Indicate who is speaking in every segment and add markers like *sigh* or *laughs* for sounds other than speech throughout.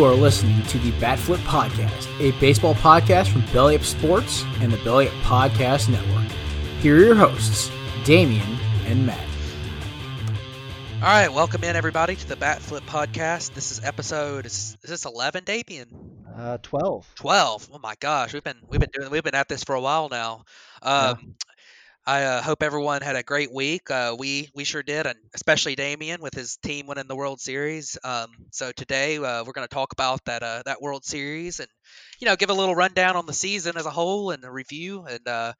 Speaker 1: You are listening to the Batflip Podcast, a baseball podcast from Belly Up Sports and the Belly Up Podcast Network. Here are your hosts, Damian and Matt.
Speaker 2: All right, welcome in everybody to the Batflip Podcast. This is episode is, is this 11, Damian?
Speaker 3: Uh, 12.
Speaker 2: 12. Oh my gosh, we've been we've been doing we've been at this for a while now. Um, I uh, hope everyone had a great week. Uh, we we sure did, and especially Damien with his team winning the World Series. Um, so today uh, we're going to talk about that uh, that World Series and you know give a little rundown on the season as a whole and a review. And uh,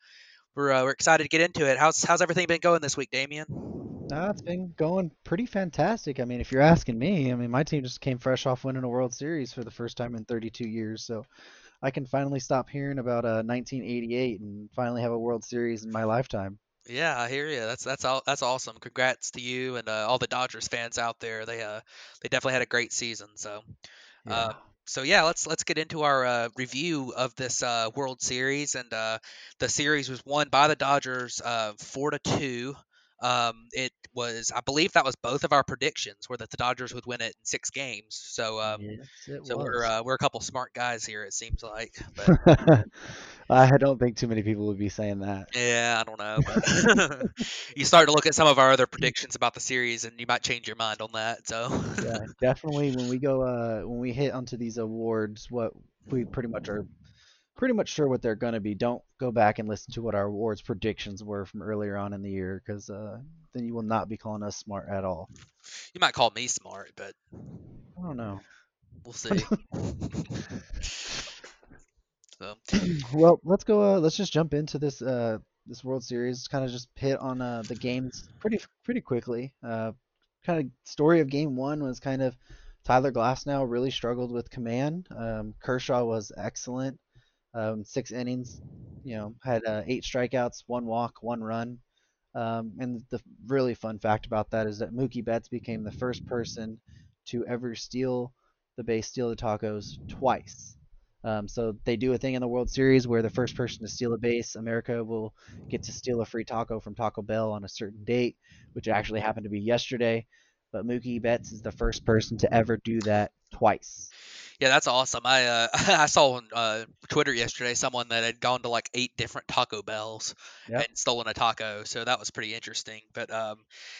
Speaker 2: we're uh, we're excited to get into it. How's how's everything been going this week, Damien?
Speaker 3: Uh, it's been going pretty fantastic. I mean, if you're asking me, I mean, my team just came fresh off winning a World Series for the first time in 32 years. So I can finally stop hearing about uh, 1988 and finally have a World Series in my lifetime.
Speaker 2: Yeah, I hear you. That's that's all. That's awesome. Congrats to you and uh, all the Dodgers fans out there. They uh they definitely had a great season. So,
Speaker 3: Yeah.
Speaker 2: uh, so yeah, let's let's get into our uh, review of this uh, World Series. And uh, the series was won by the Dodgers, uh, four to two. Um, it was, I believe, that was both of our predictions, were that the Dodgers would win it in six games. So, um,
Speaker 3: yes,
Speaker 2: so
Speaker 3: was.
Speaker 2: we're uh, we're a couple smart guys here, it seems like. But *laughs*
Speaker 3: I don't think too many people would be saying that.
Speaker 2: Yeah, I don't know, but *laughs* *laughs* you start to look at some of our other predictions about the series, and you might change your mind on that. So,
Speaker 3: yeah, definitely. When we go, uh, when we hit onto these awards, what we pretty much are pretty much sure what they're going to be. Don't go back and listen to what our awards predictions were from earlier on in the year, because uh, then you will not be calling us smart at all.
Speaker 2: you might call me smart, but
Speaker 3: I don't know.
Speaker 2: we'll *laughs* see. so,
Speaker 3: Well, let's go. Uh, let's just jump into this uh, this World Series. Kind of just hit on uh, the games pretty pretty quickly. Uh, kind of story of Game One was kind of Tyler Glasnow really struggled with command. Um, Kershaw was excellent. Um, six innings, you know, had uh, eight strikeouts, one walk, one run. Um, and the really fun fact about that is that Mookie Betts became the first person to ever steal the base, steal the tacos twice. Um, so they do a thing in the World Series where the first person to steal a base, America will get to steal a free taco from Taco Bell on a certain date, which actually happened to be yesterday. But Mookie Betts is the first person to ever do that twice.
Speaker 2: yeah, that's awesome. I uh, *laughs* I saw on uh, Twitter yesterday someone that had gone to like eight different Taco Bells
Speaker 3: Yep.
Speaker 2: and stolen a taco, so that was pretty interesting. But um,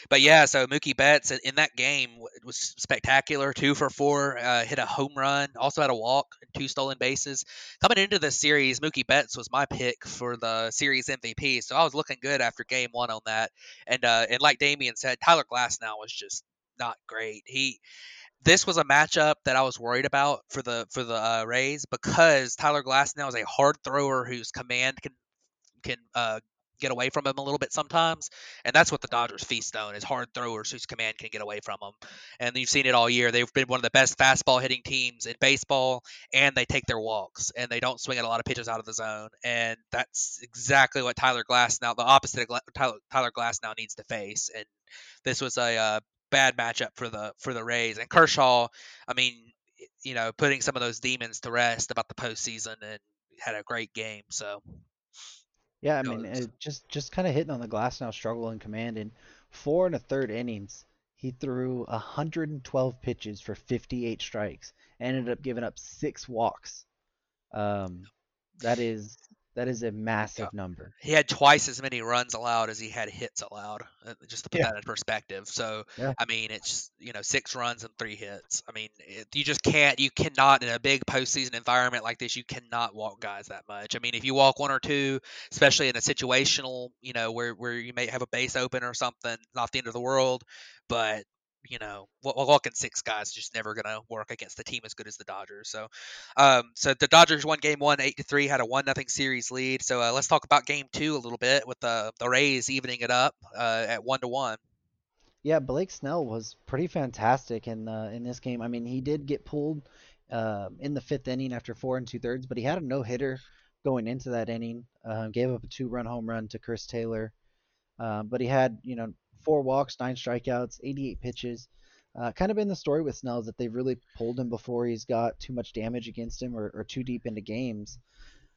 Speaker 2: but yeah, so Mookie Betts in that game was spectacular. Two for four, uh, hit a home run, also had a walk, and two stolen bases. Coming into this series, Mookie Betts was my pick for the series MVP, so I was looking good after game one on that. And uh, and like Damien said, Tyler Glasnow was just not great. He this was a matchup that I was worried about for the for the uh, Rays because Tyler Glasnow is a hard thrower whose command can can uh, get away from him a little bit sometimes, and that's what the Dodgers feast on is hard throwers whose command can get away from them. And you've seen it all year. They've been one of the best fastball hitting teams in baseball, and they take their walks and they don't swing at a lot of pitches out of the zone. And that's exactly what Tyler Glasnow, the opposite of Tyler, Tyler Glasnow, needs to face. And this was a uh, bad matchup for the for the Rays. And Kershaw, I mean, you know, putting some of those demons to rest about the postseason and had a great game. So
Speaker 3: Yeah, I mean, it just just kind of hitting on the Glasnow struggle in command. In four and a third innings, he threw 112 pitches for 58 strikes and ended up giving up six walks. Um, that is that is a massive number.
Speaker 2: he had twice as many runs allowed as he had hits allowed, uh, just to put
Speaker 3: Yeah.
Speaker 2: that in perspective. So,
Speaker 3: Yeah.
Speaker 2: I mean, it's you know six runs and three hits. I mean, it, you just can't, you cannot in a big postseason environment like this, you cannot walk guys that much. I mean, if you walk one or two, especially in a situational, you know, where where you may have a base open or something, not the end of the world, but you know, wa- wa- walking six guys just never gonna work against a team as good as the Dodgers. So, um, so the Dodgers won Game One, eight to three, had a one nothing series lead. So uh, let's talk about Game Two a little bit with the the Rays evening it up uh, at one to one.
Speaker 3: Yeah, Blake Snell was pretty fantastic in uh, in this game. I mean, he did get pulled uh, in the fifth inning after four and two thirds, but he had a no hitter going into that inning. Uh, gave up a two run home run to Chris Taylor, uh, but he had you know four walks, nine strikeouts, 88 pitches. Uh, kind of been the story with Snell is that they've really pulled him before he's got too much damage against him or, or too deep into games.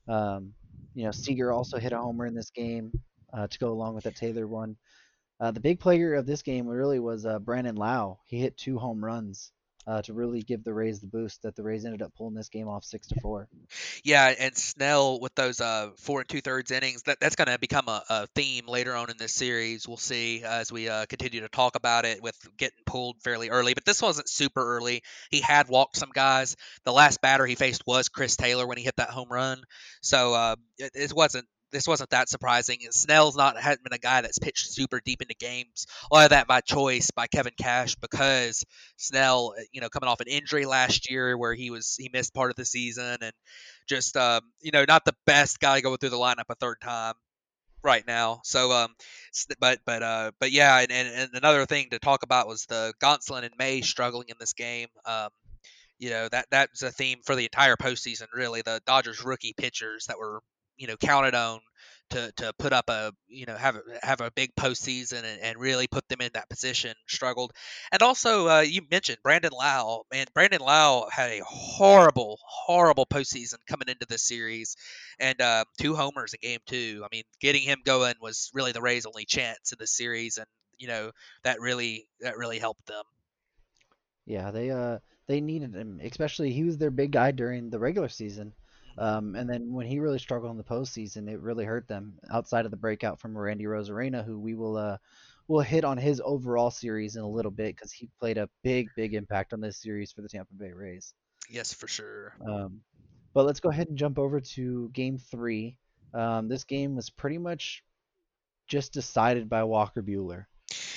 Speaker 3: Um, you know, Seager also hit a homer in this game uh, to go along with that Taylor one. Uh, the big player of this game really was uh, Brandon Lowe. He hit two home runs uh, to really give the Rays the boost that the Rays ended up pulling this game off six to four.
Speaker 2: Yeah, and Snell with those uh, four and two thirds innings, that, that's going to become a, a, theme later on in this series. We'll see as we uh, continue to talk about it with getting pulled fairly early. But this wasn't super early. He had walked some guys. The last batter he faced was Chris Taylor when he hit that home run. So uh, it, it wasn't this wasn't that surprising. Snell's not hasn't been a guy that's pitched super deep into games. A lot of that by choice by Kevin Cash because Snell, uh, you know, coming off an injury last year where he was he missed part of the season and just um, you know not the best guy going through the lineup a third time right now. So um, but but uh, but yeah, and, and, and another thing to talk about was the Gonsolin and May struggling in this game. Um, you know that that's a theme for the entire postseason. Really, the Dodgers rookie pitchers that were you know counted on to, to put up a you know have a, have a big postseason and, and really put them in that position struggled. And also uh, you mentioned Brandon Lowe. man Brandon Lowe had a horrible horrible postseason coming into this series and uh, two homers in game two I mean getting him going was really the Rays only chance in the series and you know that really that really helped them.
Speaker 3: Yeah they uh they needed him especially he was their big guy during the regular season um, and then when he really struggled in the postseason, it really hurt them. Outside of the breakout from Randy Arozarena, who we will uh, will hit on his overall series in a little bit because he played a big big impact on this series for the Tampa Bay Rays.
Speaker 2: Yes, for sure.
Speaker 3: Um, but let's go ahead and jump over to Game Three. Um, this game was pretty much just decided by Walker Buehler,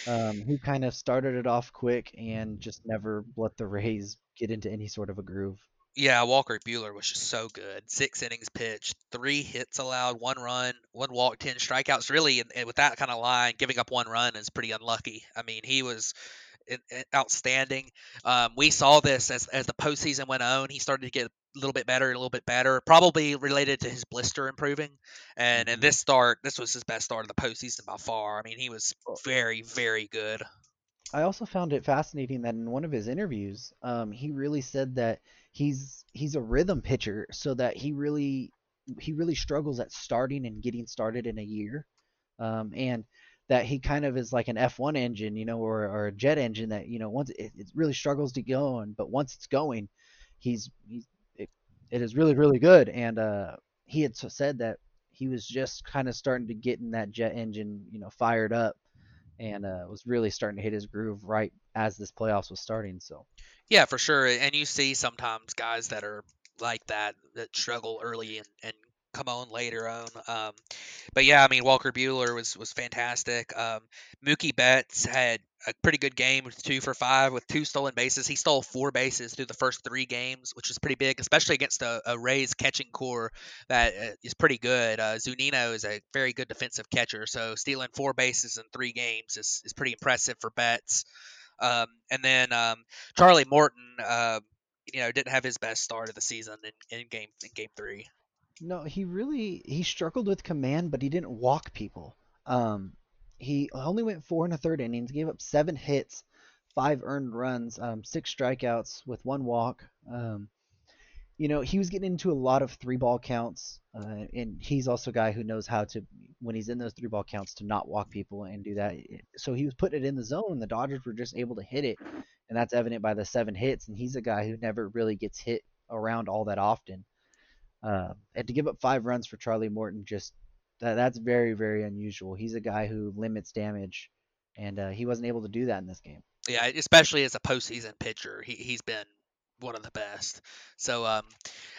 Speaker 3: um, who kind of started it off quick and just never let the Rays get into any sort of a groove.
Speaker 2: Yeah, Walker Buehler was just so good. Six innings pitched, three hits allowed, one run, one walk, ten strikeouts. Really, and, and with that kind of line, giving up one run is pretty unlucky. I mean, he was outstanding. Um, we saw this as as the postseason went on. He started to get a little bit better, a little bit better, probably related to his blister improving. And and mm-hmm. this start, this was his best start of the postseason by far. I mean, he was very, very good.
Speaker 3: I also found it fascinating that in one of his interviews, um, he really said that he's he's a rhythm pitcher, so that he really he really struggles at starting and getting started in a year, um, and that he kind of is like an F1 engine, you know, or, or a jet engine that you know once it, it really struggles to go on, but once it's going, he's he's it, it is really really good. And uh, he had said that he was just kind of starting to get in that jet engine, you know, fired up and uh, was really starting to hit his groove right as this playoffs was starting. So,
Speaker 2: yeah, for sure. And you see sometimes guys that are like that that struggle early and, and come on later on. Um, but yeah, I mean Walker Buehler was was fantastic. Um, Mookie Betts had a pretty good game with two for five with two stolen bases. He stole four bases through the first three games, which is pretty big, especially against a, a Rays catching corps that uh, pretty good. Uh, Zunino is a very good defensive catcher, so stealing four bases in three games is, is pretty impressive for Betts. Um, and then um, Charlie Morton, uh, you know, didn't have his best start of the season in, in game in game three.
Speaker 3: No, he really he struggled with command, but he didn't walk people. Um, he only went four and a third innings, gave up seven hits, five earned runs, um, six strikeouts with one walk. Um, you know, he was getting into a lot of three ball counts, uh, and he's also a guy who knows how to, when he's in those three ball counts, to not walk people and do that. So he was putting it in the zone, and the Dodgers were just able to hit it, and that's evident by the seven hits. And he's a guy who never really gets hit around all that often. Uh, and to give up five runs for Charlie Morton, just that, that's very, very unusual. He's a guy who limits damage, and uh, he wasn't able to do that in this game.
Speaker 2: Yeah, especially as a postseason pitcher, he he's been one of the best. So um,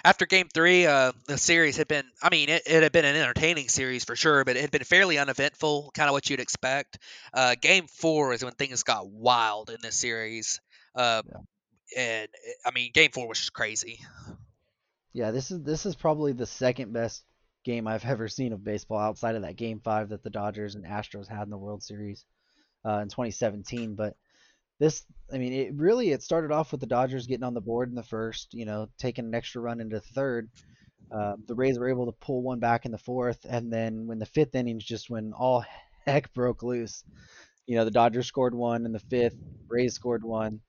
Speaker 2: after Game Three, uh, the series had been. I mean, it, it, had been an entertaining series for sure, but it had been fairly uneventful, kind of what you'd expect. Uh, game Four is when things got wild in this series. Uh, yeah. And I mean, Game Four was just crazy.
Speaker 3: Yeah, this is this is probably the second best game I've *laughs* ever seen of baseball outside of that Game Five that the Dodgers and Astros had in the World Series uh, in 2017. But this, I mean, it really it started off with the Dodgers getting on the board in the first, you know, taking an extra run into third. Uh, the Rays were able to pull one back in the fourth, and then when the fifth innings, just when all *laughs* heck broke loose, you know, the Dodgers scored one in the fifth, Rays scored one.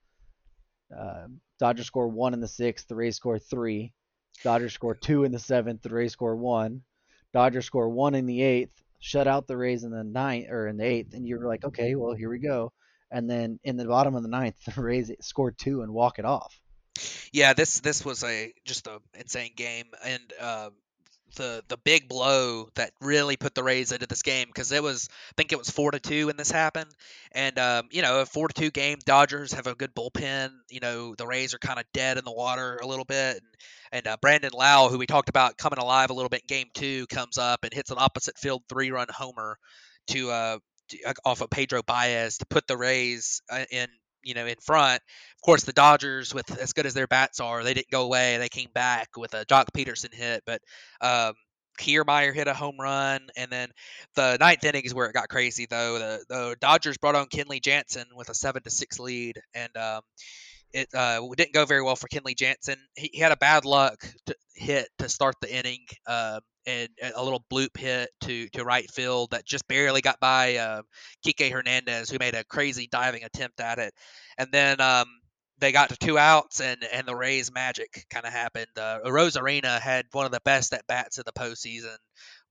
Speaker 3: Uh, Dodgers scored one in the sixth, the Rays scored three. Dodgers score two in the seventh. The Rays score one. Dodgers score one in the eighth. Shut out the Rays in the ninth or in the eighth, and you're like, okay, well here we go. and then in the bottom of the ninth, *laughs* the Rays score two and walk it off.
Speaker 2: Yeah, this this was a just a insane game, and uh, the the big blow that really put the Rays into this game because it was I think it was four to two when this happened, and um, you know a four to two game. Dodgers have a good bullpen. You know the Rays are kind of dead in the water a little bit, and, and uh, Brandon Lowe, who we talked about coming alive a little bit in game two, comes up and hits an opposite field three run homer to uh to, off of Pedro Baez to put the Rays uh, in you know in front. Of course, the Dodgers, with as good as their bats are, they didn't go away. They came back with a Joc Pederson hit, but um, Kiermaier hit a home run, and then the ninth inning is where it got crazy. Though the, the Dodgers brought on Kenley Jansen with a seven to six lead, and um, it uh, didn't go very well for Kenley Jansen. He, he had a bad luck to hit to start the inning, um, and a little bloop hit to to right field that just barely got by uh, Kike Hernandez, who made a crazy diving attempt at it, and then um, they got to two outs, and and the Rays magic kind of happened. Uh, Arozarena had one of the best at bats of the postseason,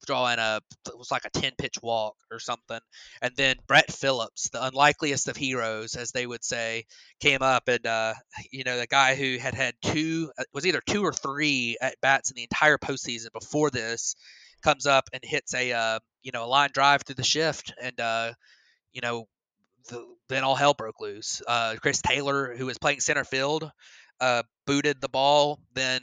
Speaker 2: drawing a it was like a 10 pitch walk or something. And then brett phillips the unlikeliest of heroes as they would say came up and uh, you know the guy who had had two uh, was either two or three at bats in the entire postseason before this comes up and hits a uh, you know a line drive through the shift and uh, you know the, then all hell broke loose. Uh, chris taylor who was playing center field uh, booted the ball then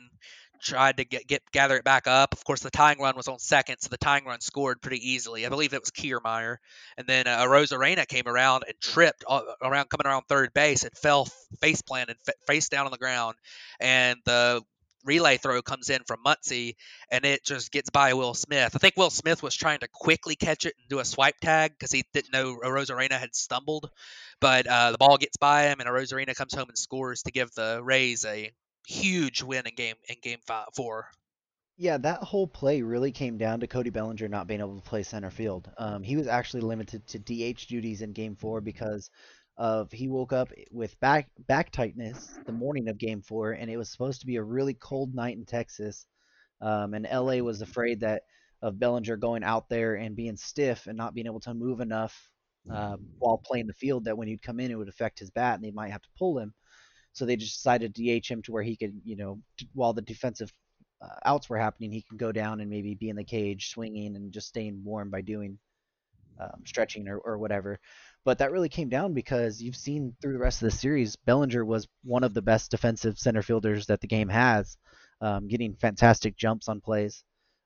Speaker 2: tried to get, get gather it back up. Of course, the tying run was on second, so the tying run scored pretty easily. I believe it was Kiermaier, and then uh, Arozarena came around and tripped around coming around third base and fell face planted face down on the ground, and the relay throw comes in from Muncy, and it just gets by Will Smith. I think Will Smith was trying to quickly catch it and do a swipe tag because he didn't know Arozarena had stumbled, but uh, the ball gets by him, and Arozarena comes home and scores to give the Rays a huge win in game in game five, four.
Speaker 3: Yeah, that whole play really came down to Cody Bellinger not being able to play center field. Um, he was actually limited to DH duties in Game Four because of he woke up with back back tightness the morning of Game Four, and it was supposed to be a really cold night in Texas. Um, and LA was afraid that of Bellinger going out there and being stiff and not being able to move enough uh, while playing the field that when he'd come in it would affect his bat and they might have to pull him. So they just decided to DH him to where he could, you know, while the defensive uh, outs were happening, he could go down and maybe be in the cage swinging and just staying warm by doing um, stretching or, or whatever. But that really came down because you've seen through the rest of the series, Bellinger was one of the best defensive center fielders that the game has, um, getting fantastic jumps on plays.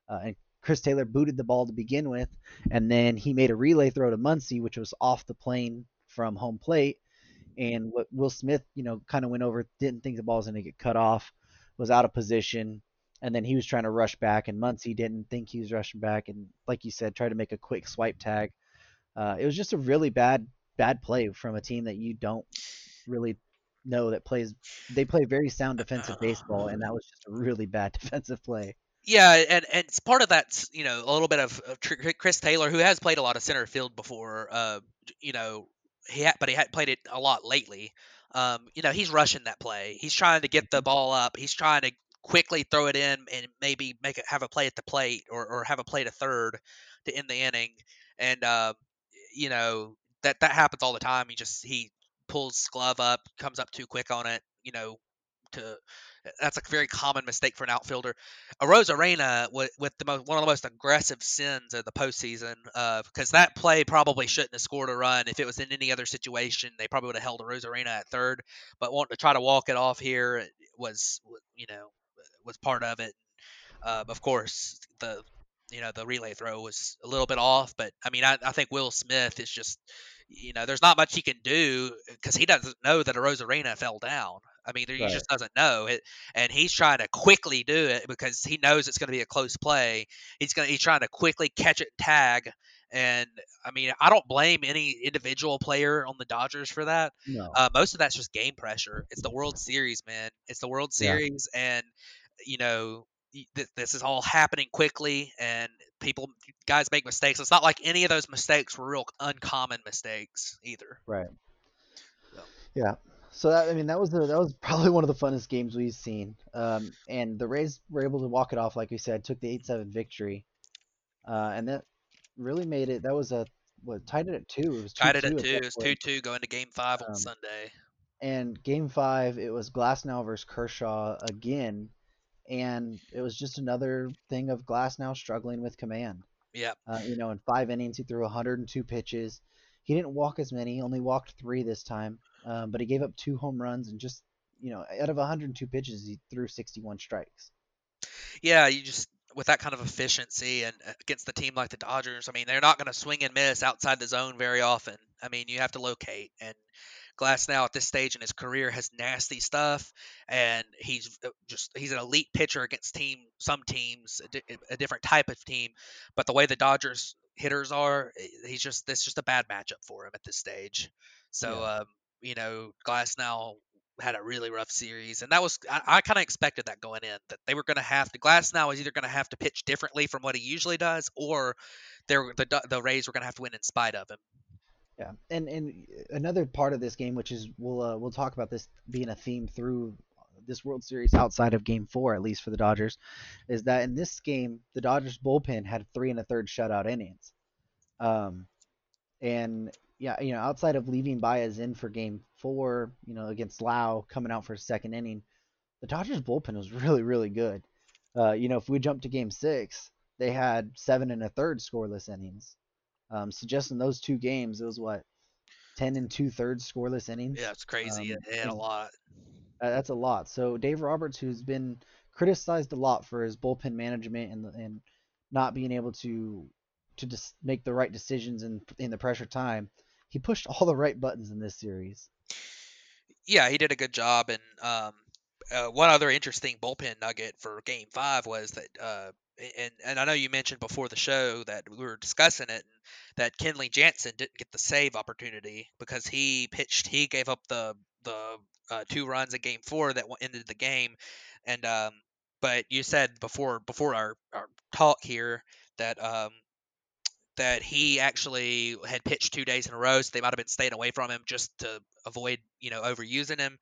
Speaker 3: Uh, and Chris Taylor booted the ball to begin with, and then he made a relay throw to Muncy, which was off the plane from home plate, and what Will Smith, you know, kind of went over, didn't think the ball was going to get cut off, was out of position, and then he was trying to rush back, and Muncy didn't think he was rushing back, and like you said, tried to make a quick swipe tag. Uh, it was just a really bad bad play from a team that you don't really know that plays. They play very sound defensive baseball, and that was just a really bad *laughs* defensive play.
Speaker 2: Yeah, and and it's part of that, you know, a little bit of, of Chris Taylor, who has played a lot of center field before. Uh, you know, he had, but he had played it a lot lately. Um, you know, he's rushing that play. He's trying to get the mm-hmm. ball up. He's trying to quickly throw it in and maybe make it have a play at the plate or, or have a play to third to end the inning. And uh, you know that that happens all the time. He just he pulls glove up, comes up too quick on it. You know, to that's a very common mistake for an outfielder. Arozarena with, with the most, one of the most aggressive sins of the postseason, because uh, that play probably shouldn't have scored a run. If it was in any other situation, they probably would have held Arozarena at third. But wanting to try to walk it off here was, you know, was part of it. Uh, of course, the you know the relay throw was a little bit off, but I mean, I, I think Will Smith is just you know, there's not much he can do because he doesn't know that a Arozarena fell down. I mean, he right. just doesn't know it, and he's trying to quickly do it because he knows it's going to be a close play. He's going to he's trying to quickly catch it, tag, and I mean, I don't blame any individual player on the Dodgers for that.
Speaker 3: No.
Speaker 2: Uh, most of that's just game pressure. It's the World Series, man. It's the World Series, yeah. and you know, this is all happening quickly, and people guys make mistakes. It's not like any of those mistakes were real uncommon mistakes either.
Speaker 3: Right. So. Yeah. So that, I mean, that was the, that was *laughs* probably one of the funnest games we've seen. Um, and the Rays were able to walk it off, like we said, took the eight seven victory, uh, and that really made it. That was a what tied it at two. It was
Speaker 2: Tied it at
Speaker 3: two.
Speaker 2: It was two two going to game five on
Speaker 3: Um,
Speaker 2: Sunday.
Speaker 3: And game five, it was Glasnow versus Kershaw again, and it was just another thing of Glasnow struggling with command.
Speaker 2: Yeah.
Speaker 3: Uh, you know, in five innings, he threw 102 pitches. He didn't walk as many, he only walked three this time, um, but he gave up two home runs and just, you know, out of 102 pitches, he threw 61 strikes.
Speaker 2: Yeah, you just with that kind of efficiency and uh, against the team like the Dodgers, I mean, they're not going to swing and miss outside the zone very often. I mean, you have to locate and Glasnow at this stage in his career has nasty stuff, and he's uh, just he's an elite pitcher against team some teams a, different type of team, but the way the Dodgers hitters are, eh, he's just this just a bad matchup for him at this stage. So
Speaker 3: Yeah.
Speaker 2: um, you know, Glasnow had a really rough series, and that was I, I kind of expected that going in that they were going to have to Glasnow is either going to have to pitch differently from what he usually does, or they're the the Rays were going to have to win in spite of him.
Speaker 3: Yeah, and and another part of this game, which is we'll uh, we'll talk about this being a theme through this World Series outside of Game Four, at least for the Dodgers, is that in this game the Dodgers bullpen had three and a third shutout innings, um, and yeah, you know outside of leaving Baez in for Game Four, you know against Lowe coming out for a second inning, the Dodgers bullpen was *laughs* really really good. Uh, you know if we jump to Game Six, they had seven and a third scoreless innings. Um, so just in those two games, it was what ten and two thirds scoreless innings.
Speaker 2: Yeah, it's crazy.
Speaker 3: Um,
Speaker 2: it had a lot.
Speaker 3: Uh, that's a lot. So Dave Roberts, who's been criticized a lot for his bullpen management and and not being able to to just make the right decisions in in the pressure time, he pushed all the right buttons in this series.
Speaker 2: Yeah, he did a good job. And um, uh, one other interesting bullpen nugget for Game Five was that, uh, and and I know you mentioned before the show that we were discussing it, that Kenley Jansen didn't get the save opportunity because he pitched. He gave up the the uh, two runs in Game Four that ended the game, and um, but you said before before our, our talk here that um, that he actually had pitched two days in a row, so they might have been staying away from him just to avoid, you know, overusing him.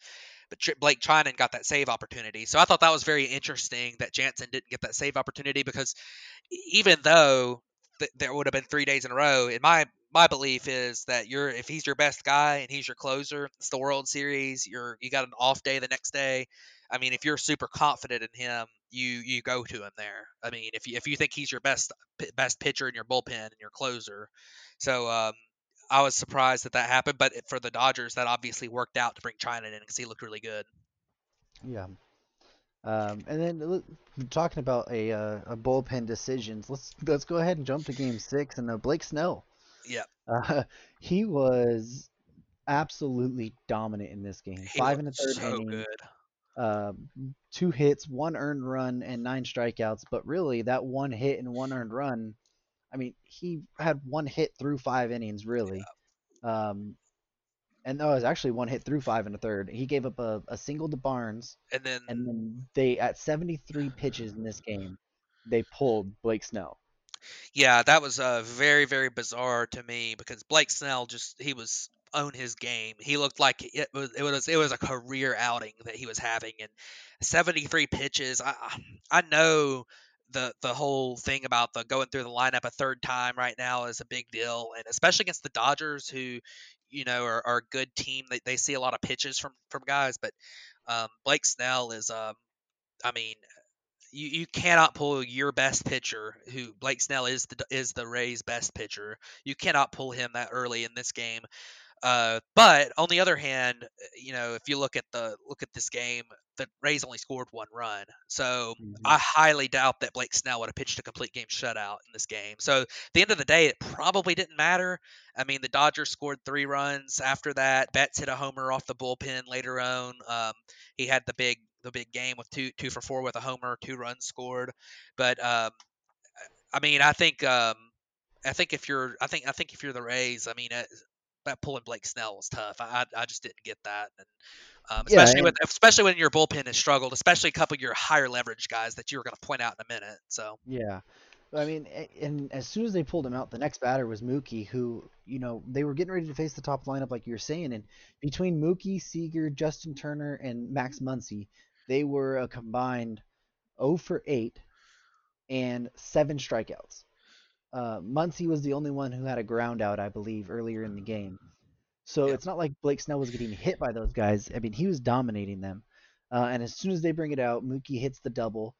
Speaker 2: But Blake Treinen got that save opportunity, so I thought that was very interesting that Jansen didn't get that save opportunity because even though th- there would have been three days in a row, in my my belief is that you're if he's your best guy and he's your closer, it's the World Series. You're you got an off day the next day. I mean, if you're super confident in him, you you go to him there. I mean, if you if you think he's your best best pitcher in your bullpen and your closer, so um, I was surprised that that happened. But for the Dodgers, that obviously worked out to bring Treinen in because he looked really good.
Speaker 3: Yeah. Um, and then talking about a uh, a bullpen decisions, let's let's go ahead and jump to Game Six and uh, Blake Snell.
Speaker 2: Yeah,
Speaker 3: Uh, *laughs* he was absolutely dominant in this game.
Speaker 2: he
Speaker 3: Five and a third
Speaker 2: so
Speaker 3: inning,
Speaker 2: good.
Speaker 3: uh, two hits, one earned run, and nine strikeouts. But really, that one hit and one earned run, I mean, he had one hit through five innings, really. Um, and no, it was actually one hit through five and a third. He gave up a, a single to Barnes,
Speaker 2: And then
Speaker 3: and then they at 73 pitches in this game, they pulled Blake Snell.
Speaker 2: Yeah, that was uh, very, very bizarre to me because Blake Snell just he was on his game. He looked like it was it was it was a career outing that he was having, and 73 pitches. I I know the the whole thing about the going through the lineup a third time right now is a big deal, and especially against the Dodgers, who you know are, are a good team. They they see a lot of pitches from from guys, but um, Blake Snell is um, I mean you, you cannot pull your best pitcher, who Blake Snell is the is the Rays' best pitcher. You cannot pull him that early in this game. Uh, but on the other hand, you know, if you look at the look at this game, the Rays only scored one run. So I highly doubt that Blake Snell would have pitched a complete game shutout in this game. So at the end of the day, it probably didn't matter. I mean, the Dodgers scored three runs after that. Betts hit a homer off the bullpen later on. Um, he had the big the big game with two two for four with a homer, two runs scored. But um, I mean, I think um, I think if you're I think I think if you're the Rays, I mean. That pulling Blake Snell was tough. I, I, just didn't get that, and um,
Speaker 3: Yeah,
Speaker 2: especially
Speaker 3: and-
Speaker 2: when especially when your bullpen has struggled, especially a couple of your higher leverage guys that you were going to point out in a minute. So
Speaker 3: Yeah. I mean, and as soon as they pulled him out, the next batter was Mookie, who, you know, they were getting ready to face the top lineup, like you were saying. And between Mookie, Seager, Justin Turner, and Max Muncy, they were a combined 0 for 8 and seven strikeouts. Uh, Muncy was the only one who had a ground out, I believe, earlier in the game. So
Speaker 2: Yeah.
Speaker 3: it's not like Blake Snell was getting hit by those guys. I mean, he was dominating them. Uh, and as soon as they bring it out, Mookie hits the double,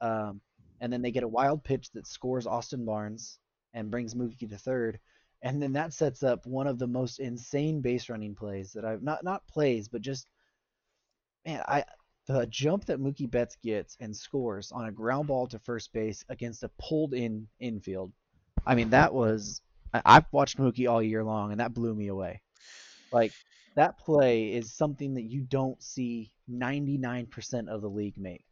Speaker 3: um, and then they get a wild pitch that scores Austin Barnes and brings Mookie to third. And then that sets up one of the most insane base running plays that I've not not plays, but just man, I the jump that Mookie Betts gets and scores on a ground ball to first base against a pulled in infield. I mean, that was I've watched Mookie all year long, and that blew me away. Like that play is something that you don't see 99% of the league make.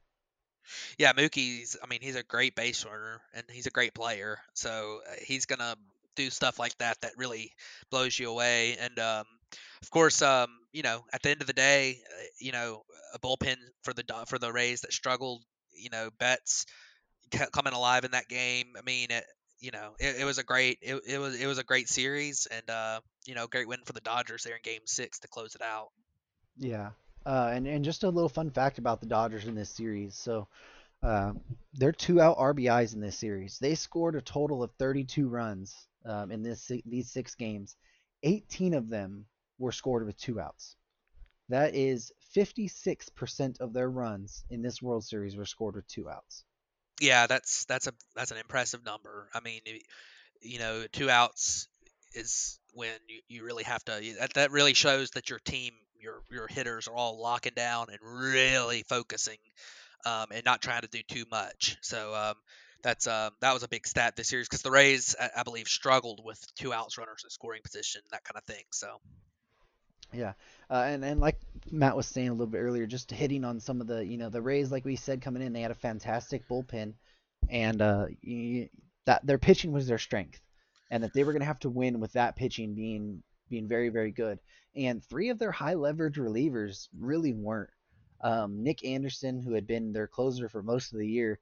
Speaker 2: Yeah, Mookie's. I mean, he's a great base runner and he's a great player. So uh, he's gonna do stuff like that that really blows you away. And um, of course, um, you know, at the end of the day, uh, you know, a bullpen for the for the Rays that struggled. You know, Betts ca- coming alive in that game. I mean, it, you know, it, it was a great it, it was it was a great series and uh, you know, great win for the Dodgers there in Game Six to close it out.
Speaker 3: Yeah. Uh, and and just a little fun fact about the Dodgers in this series. So, uh, they're two out RBIs in this series. They scored a total of 32 runs um, in this these six games. 18 of them were scored with two outs. That is 56% of their runs in this World Series were scored with two outs.
Speaker 2: Yeah, that's that's a that's an impressive number. I mean, you know, two outs is when you, you really have to. That, that really shows that your team, your your hitters are all locking down and really focusing, um, and not trying to do too much. So um, that's um, that was a big stat this series because the Rays, I, I believe, struggled with two outs runners in scoring position, that kind of thing. So
Speaker 3: Yeah, uh, and and like Matt was saying a little bit earlier, just hitting on some of the you know the Rays, like we said coming in, they had a fantastic bullpen, and uh, y that their pitching was their strength, and that they were going to have to win with that pitching being being very very good. And three of their high leverage relievers really weren't. Um, Nick Anderson, who had been their closer for most of the year,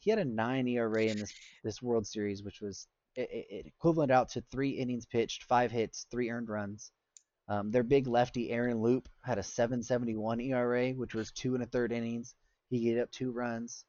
Speaker 3: he had a nine ERA in this this World Series, which was it it equivalent out to three innings pitched, five hits, three earned runs. Um, their big lefty Aaron Loup had a 7.71 ERA, which was two and a third innings. He gave up two runs.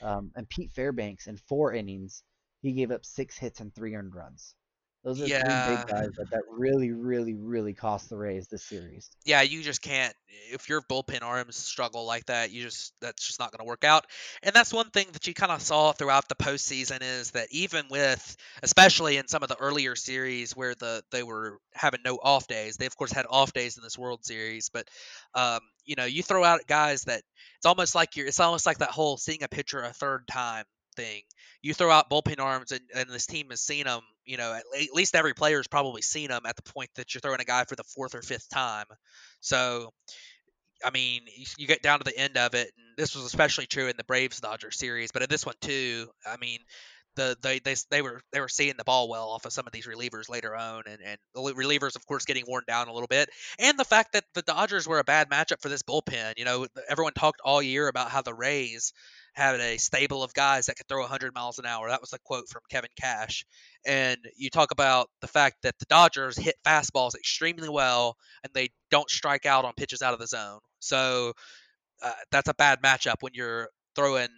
Speaker 3: Um, and Pete Fairbanks in four innings, he gave up six hits and three earned runs. Those are three big guys that, that really, really, really cost the Rays this series.
Speaker 2: yeah, you just can't if your bullpen arms struggle like that. You just that's just not going to work out. And that's one thing that you kind of saw throughout the postseason is that even with, especially in some of the earlier series where the they were having no off days, they of course had off days in this World Series, but um, you know, you throw out guys that it's almost like you're it's almost like that whole seeing a pitcher a third time thing. You throw out bullpen arms, and, and this team has seen them. You know, at, at least every player's probably seen them at the point that you're throwing a guy for the fourth or fifth time. So I mean, you, you get down to the end of it, and this was especially true in the Braves Dodgers series, but in this one too, I mean, the they, they they were they were seeing the ball well off of some of these relievers later on, and and the relievers, of course, getting worn down a little bit, and the fact that the Dodgers were a bad matchup for this bullpen. You know, everyone talked all year about how the Rays had a stable of guys that could throw 100 miles an hour. That was a quote from Kevin Cash. And you talk about the fact that the Dodgers hit fastballs extremely well and they don't strike out on pitches out of the zone. So uh, that's a bad matchup when you're throwing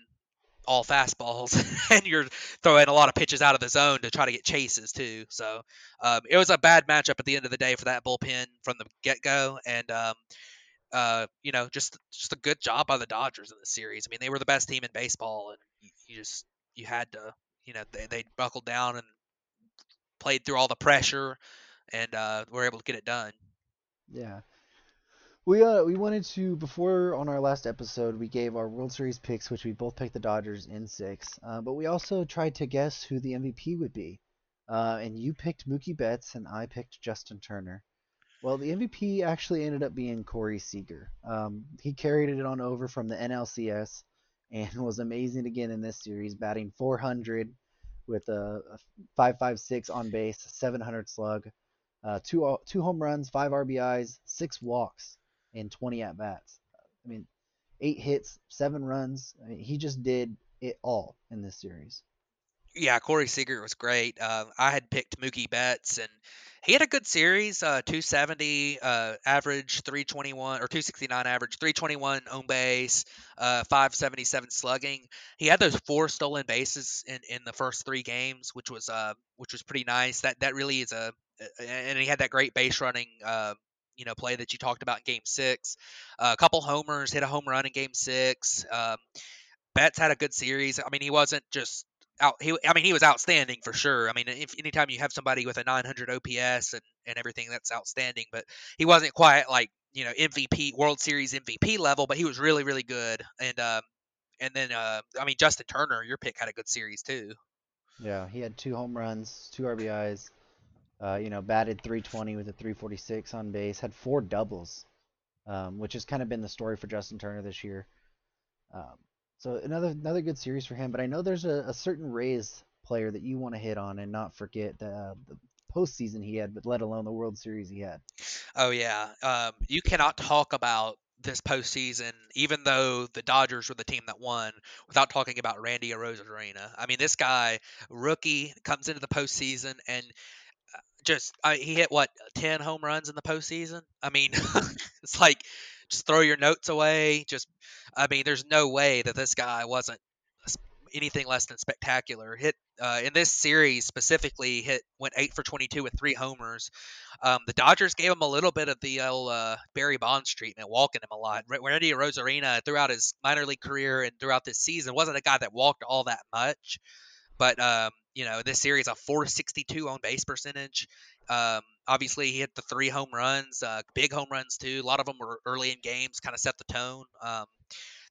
Speaker 2: all fastballs *laughs* and you're throwing a lot of pitches out of the zone to try to get chases too. So um, it was a bad matchup at the end of the day for that bullpen from the get go. And um, uh, you know, just just a good job by the Dodgers in the series. I mean, they were the best team in baseball, and you, just you had to, you know, they they buckled down and played through all the pressure, and uh, were able to get it done.
Speaker 3: Yeah. We uh we wanted to before on our last episode we gave our World Series picks, which we both picked the Dodgers in six. Uh, but we also tried to guess who the MVP would be. Uh, and you picked Mookie Betts and I picked Justin Turner. Well, the MVP actually ended up being Corey Seager. Um, he carried it on over from the NLCS and *laughs* was amazing again in this series, batting 400 with a, a 5.56 on base, 700 slug, uh, two two home runs, five RBIs, six walks, and 20 at bats. I mean, eight hits, seven runs. I mean, he just did it all in this series.
Speaker 2: Yeah, Corey Seager was great. Um, I had picked Mookie Betts, and he had a good series, uh, 270 uh, average, 321 or 269 average, 321 on base, uh, 577 slugging. He had those four stolen bases in, in the first three games, which was uh which was pretty nice. That that really is a and he had that great base running uh, you know play that you talked about in Game Six. Uh, a couple homers, hit a home run in Game Six. Um, Betts had a good series. I mean, he wasn't just out. He, I mean, he was outstanding for sure. I mean, if anytime you have somebody with a 900 OPS and and everything, that's outstanding. But he wasn't quite like you know MVP, World Series MVP level, but he was really really good. And um, and then uh, I mean, Justin Turner, your pick had a good series too.
Speaker 3: Yeah, he had two home runs, two RBIs. Uh, you know, batted 320 with a 346 on base. Had four doubles, um, which has kind of been the story for Justin Turner this year. Um, so another another good series for him. But I know there's a, a certain Rays player that you want to hit on and not forget the, uh, the postseason he had, but let alone the World Series he had.
Speaker 2: Oh yeah, um, you cannot talk about this postseason, even though the Dodgers were the team that won, without talking about Randy Arozarena. I mean, this guy, rookie, comes into the postseason and just I, he hit what ten home runs in the postseason. I mean, *laughs* it's like just throw your notes away. Just I mean, there's no way that this guy wasn't anything less than spectacular. Hit uh, in this series specifically, hit went eight for 22 with three homers. Um, the Dodgers gave him a little bit of the old, uh, Barry Bonds treatment, walking him a lot. Randy Arozarena throughout his minor league career and throughout this season wasn't a guy that walked all that much. But um, you know, this series a 462 on base percentage. Um, obviously, he hit the three home runs, uh, big home runs too. A lot of them were early in games, kind of set the tone. Um,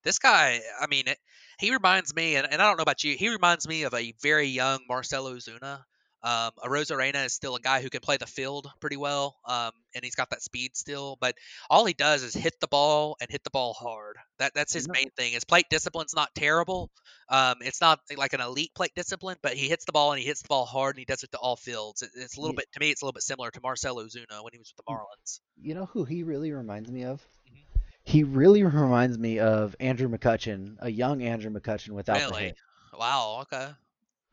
Speaker 2: this guy, I mean, it, he reminds me, and, and I don't know about you, he reminds me of a very young Marcell Ozuna. Um, Arozarena is still a guy who can play the field pretty well, um, and he's got that speed still. But all he does is hit the ball and hit the ball hard. That that's his main thing. His plate discipline's not terrible. Um, it's not like an elite plate discipline, but he hits the ball and he hits the ball hard, and he does it to all fields. It, it's a little yeah. bit to me. It's a little bit similar to Marcell Ozuna when he was with the Marlins.
Speaker 3: You know who he really reminds me of? Mm-hmm. He really reminds me of Andrew McCutchen, a young Andrew McCutchen without really? the hit.
Speaker 2: Wow. Okay.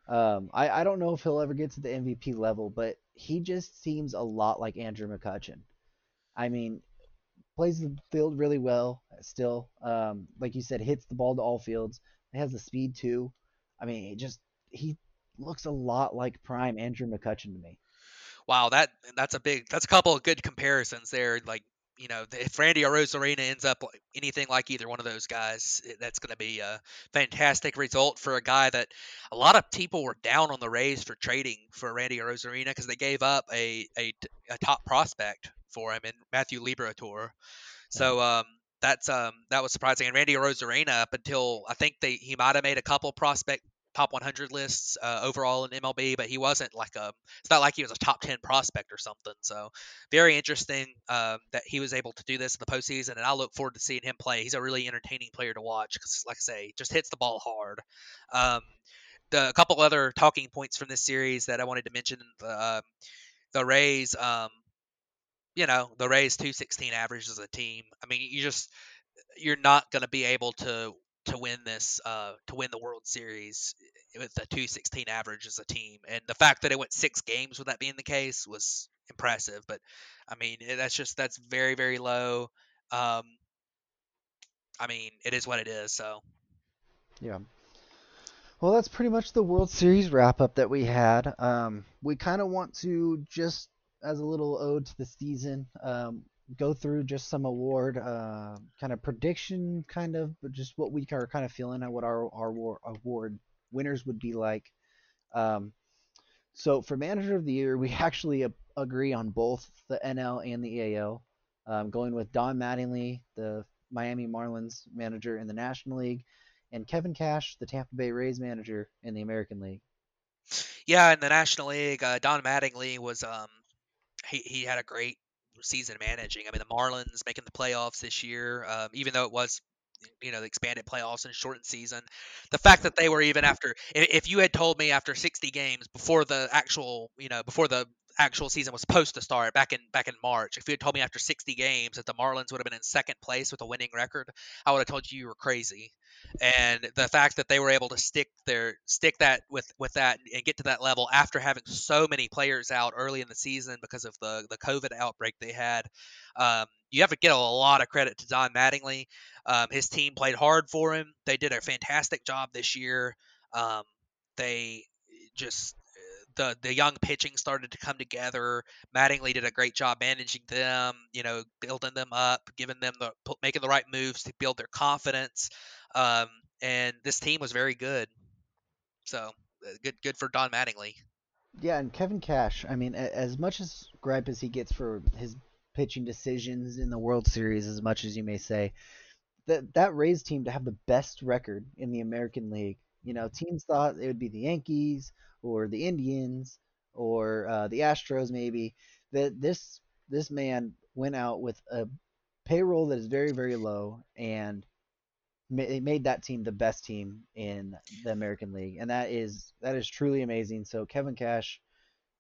Speaker 3: Um, I, I don't know if he'll ever get to the MVP level, but he just seems a lot like Andrew McCutchen. I mean, plays the field really well still. Um, like you said, hits the ball to all fields. He has the speed too. I mean, it just he looks a lot like prime Andrew McCutchen to me.
Speaker 2: Wow, that that's a big that's a couple of good comparisons there. Like you know, if Randy Arozarena ends up anything like either one of those guys, that's going to be a fantastic result for a guy that a lot of people were down on the Rays for trading for Randy Arozarena because they gave up a, a, a, top prospect for him in Matthew Liberatore. So um, that's um, that was surprising. And Randy Arozarena, up until I think they he might have made a couple prospect top 100 lists uh, overall in MLB, but he wasn't like a. It's not like he was a top 10 prospect or something. So very interesting um, that he was able to do this in the postseason, and I look forward to seeing him play. He's a really entertaining player to watch because, like I say, just hits the ball hard. Um, the, a couple other talking points from this series that I wanted to mention: the, um, the Rays. Um, you know, the Rays 216 average as a team. I mean, you just you're not going to be able to to win this uh, to win the World Series with a 216 average as a team. And the fact that it went six games with that being the case was impressive. But I mean, eh, that's just that's very very low. Um, I mean, it is what it is. So
Speaker 3: yeah. Well, that's pretty much the World Series wrap up that we had. Um, we kind of want to just as a little ode to the season. Um, go through just some award uh, kind of prediction, kind of, just what we are kind of feeling at what our our award winners would be like. Um, so for manager of the year, we *laughs* actually agree on both the NL and the AL. Um, going with Don Mattingly, the Miami Marlins manager in the National League, and Kevin Cash, the Tampa Bay Rays manager in the American League.
Speaker 2: Yeah, in the National League, uh, Don Mattingly was um, he he had a great season managing. I mean, the Marlins making the playoffs this year, um, even though it was you know the expanded playoffs and shortened season the fact that they were even after if you had told me after 60 games before the actual you know before the actual season was supposed to start back in back in March. If you had told me after 60 games that the Marlins would have been in second place with a winning record, I would have told you you were crazy. And the fact that they were able to stick their stick that with with that and get to that level after having so many players out early in the season because of the the COVID outbreak they had, um, you have to get a lot of credit to Don Mattingly. Um, his team played hard for him. They did a fantastic job this year. Um, they just the the young pitching started to come together. Mattingly did a great job managing them, you know, building them up, giving them the making the right moves to build their confidence. Um, and this team was very good. So uh, good good for Don Mattingly.
Speaker 3: Yeah, and Kevin Cash. I mean, as much as gripe as he gets for his pitching decisions in the World Series, as much as you may say, that that Rays team to have the best record in the American League. You know, teams thought it would be the Yankees or the Indians or uh, the Astros maybe that this this man went out with a payroll that is very very low and ma- made that team the best team in the American League and that is that is truly amazing. So Kevin Cash,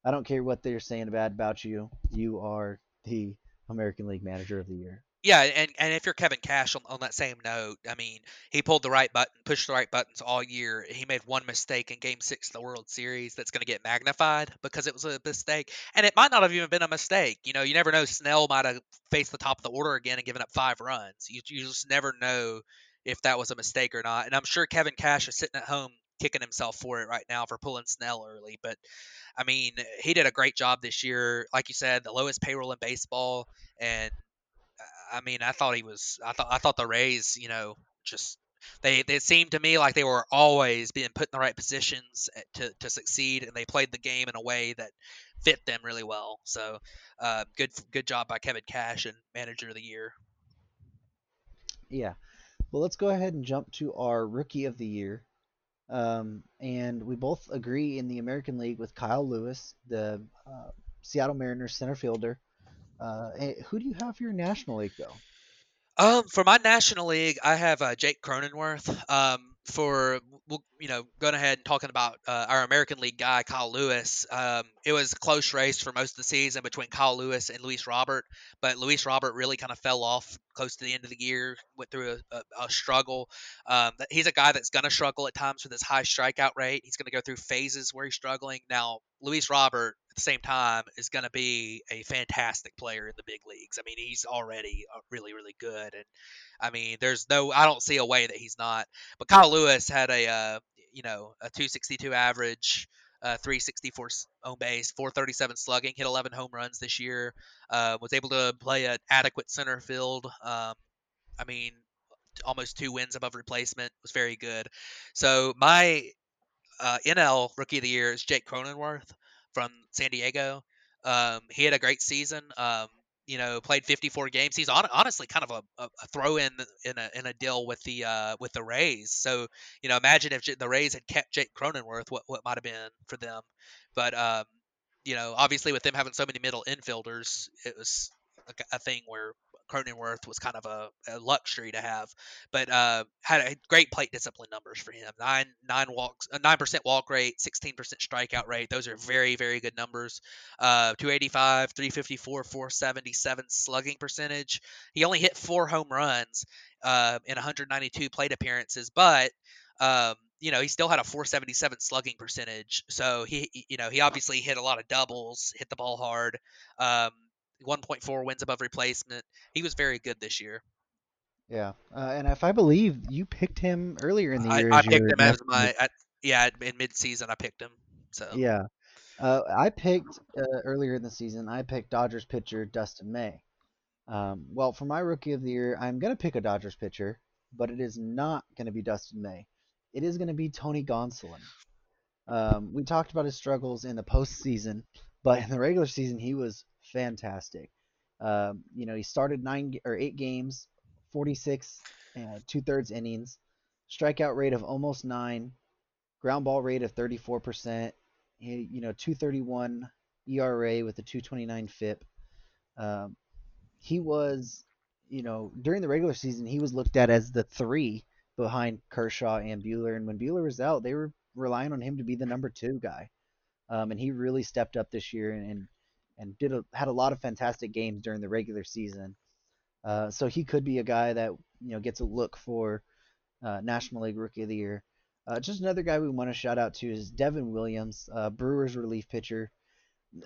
Speaker 3: I don't care what they're saying bad about you, you are the American League Manager of the Year
Speaker 2: yeah, and, and if you're Kevin Cash on, on that same note, I mean, he pulled the right button, pushed the right buttons all year. He made one mistake in Game Six of the World Series that's going to get magnified because it was a mistake, and it might not have even been a mistake. You know, you never know. Snell might have faced the top of the order again and given up five runs. You you just never know if that was a mistake or not. And I'm sure Kevin Cash is sitting at home kicking himself for it right now for pulling Snell early. But I mean, he did a great job this year. Like you said, the lowest payroll in baseball, and I mean, I thought he was. I thought I thought the Rays, you know, just they they seemed to me like they were always being put in the right positions eh, to to succeed, and they played the game in a way that fit them really well. So, uh, good good job by Kevin Cash and Manager of the Year.
Speaker 3: Yeah. Well, let's go ahead and jump to our Rookie of the Year. Um, and we both agree in the American League with Kyle Lewis, the uh, Seattle Mariners center fielder. Uh, eh, who do you have for your National League though?
Speaker 2: Um, for my National League, I have uh, Jake Cronenworth. Um, for you know, going ahead and talking about uh, our American League guy Kyle Lewis. Um, it was a close race for most of the season between Kyle Lewis and Luis Robert, but Luis Robert really kind of fell off close to the end of the year. Went through a, a, a struggle. Um, he's a guy that's going to struggle at times with his high strikeout rate. He's going to go through phases where he's struggling. Now, Luis Robert at the same time is going to be a fantastic player in the big leagues. I mean, he's already uh, really, really good, and I mean, there's no, I don't see a way that he's not. But Kyle Lewis had a, uh, you know, a 262 average. Uh, 364 on base, 437 slugging, hit 11 home runs this year. Uh, was able to play an adequate center field. Um, I mean, almost two wins above replacement was very good. So my uh, NL Rookie of the Year is Jake Cronenworth from San Diego. Um, he had a great season. Um, you know, played 54 games. He's on, honestly kind of a, a, throw in in a, in a deal with the uh, with the Rays. So you know, imagine if the Rays had kept Jake Cronenworth, what what might have been for them. But um, you know, obviously with them having so many middle infielders, it was a, a thing where Cronenworth was kind of a, a luxury to have, but uh, had a great plate discipline numbers for him. Nine nine walks, nine percent walk rate, sixteen percent strikeout rate. Those are very very good numbers. Uh, 285, 354, 477 slugging percentage. He only hit four home runs uh, in 192 plate appearances, but um, you know, he still had a 477 slugging percentage. So he, you know, he obviously hit a lot of doubles, hit the ball hard. Um, 1.4 wins above replacement. He was very good this year.
Speaker 3: Yeah, uh, and if I believe you picked him earlier in the year,
Speaker 2: I, I picked him as my I, yeah in mid-season. I picked him. So
Speaker 3: yeah, uh, I picked uh, earlier in the season. I picked Dodgers pitcher Dustin May. Um, well, for my rookie of the year, I'm gonna pick a Dodgers pitcher, but it is not gonna be Dustin May. It is gonna be Tony Gonsolin. Um, we talked about his struggles in the postseason, but in the regular season, he was fantastic. Um, you know, he started nine or eight games, 46 uh, two thirds innings, strikeout rate of almost nine, ground ball rate of 34%. You know, 231 ERA with a 229 FIP. Um, he was, you know, during the regular season, he was looked at as the three behind Kershaw and Buehler. And when Buehler was out, they were relying on him to be the number two guy. Um, and he really stepped up this year and, and and did a, had a lot of fantastic games during the regular season. Uh, so he could be a guy that you know gets a look for uh, National League Rookie of the Year. Uh, just another guy we want to shout out to is Devin Williams, Brewers relief pitcher.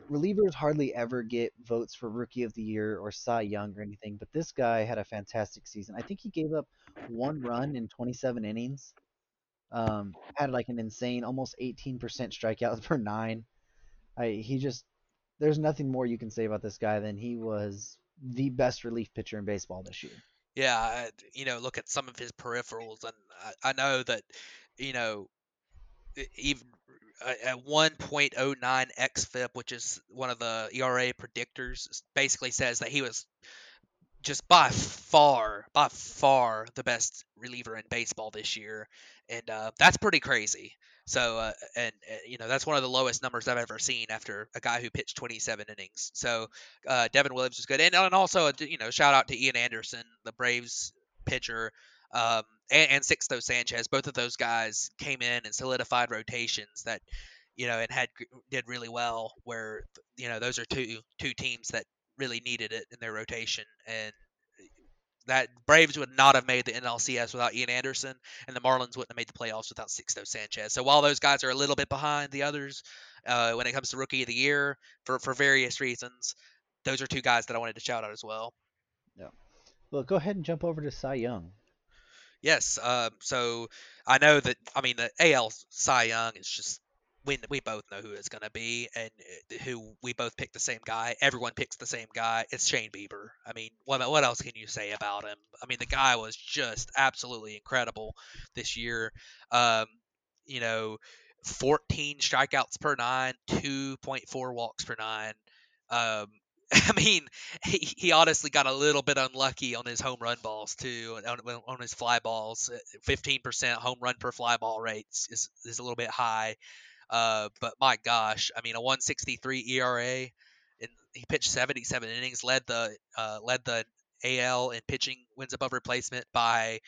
Speaker 3: Relievers hardly ever get votes for Rookie of the Year or Cy Young or anything, but this guy had a fantastic season. I think he gave up one run in 27 innings. Um, had like an insane, almost 18% strikeouts per nine. I, he just, there's nothing more you can say about this guy than he was the best relief pitcher in baseball this year.
Speaker 2: Yeah, you know, look at some of his peripherals, and I, I know that, you know, even at 1.09 xFIP, which is one of the ERA predictors, basically says that he was just by far, by far the best reliever in baseball this year, and uh, that's pretty crazy. So, uh, and uh, you know, that's one of the lowest numbers I've ever seen after a guy who pitched 27 innings. So, uh, Devin Williams was good, and, and also, uh, you know, shout out to Ian Anderson, the Braves pitcher, um, and, and Sixto Sanchez. Both of those guys came in and solidified rotations that, you know, and had did really well. Where you know those are two two teams that really needed it in their rotation, and that Braves would not have made the NLCS without Ian Anderson, and the Marlins wouldn't have made the playoffs without Sixto Sanchez. So while those guys are a little bit behind the others uh, when it comes to Rookie of the Year for for various reasons, those are two guys that I wanted to shout out as well.
Speaker 3: Yeah. Well, go ahead and jump over to Cy Young.
Speaker 2: Yes. Uh, so I know that. I mean, the AL Cy Young is just we we both know who it's going to be and uh, who we both pick the same guy. Everyone picks the same guy. It's Shane Bieber. I mean, what what else can you say about him? I mean, the guy was just absolutely incredible this year. Um, you know, 14 strikeouts per nine, 2.4 walks per nine. Um, *laughs* I mean, he, he honestly got a little bit unlucky on his home run balls too, on, on his fly balls. 15% home run per fly ball rate is, is a little bit high. Uh, but my gosh, I mean, a 163 ERA, and he pitched 77 innings, led the uh, led the AL in pitching wins above replacement by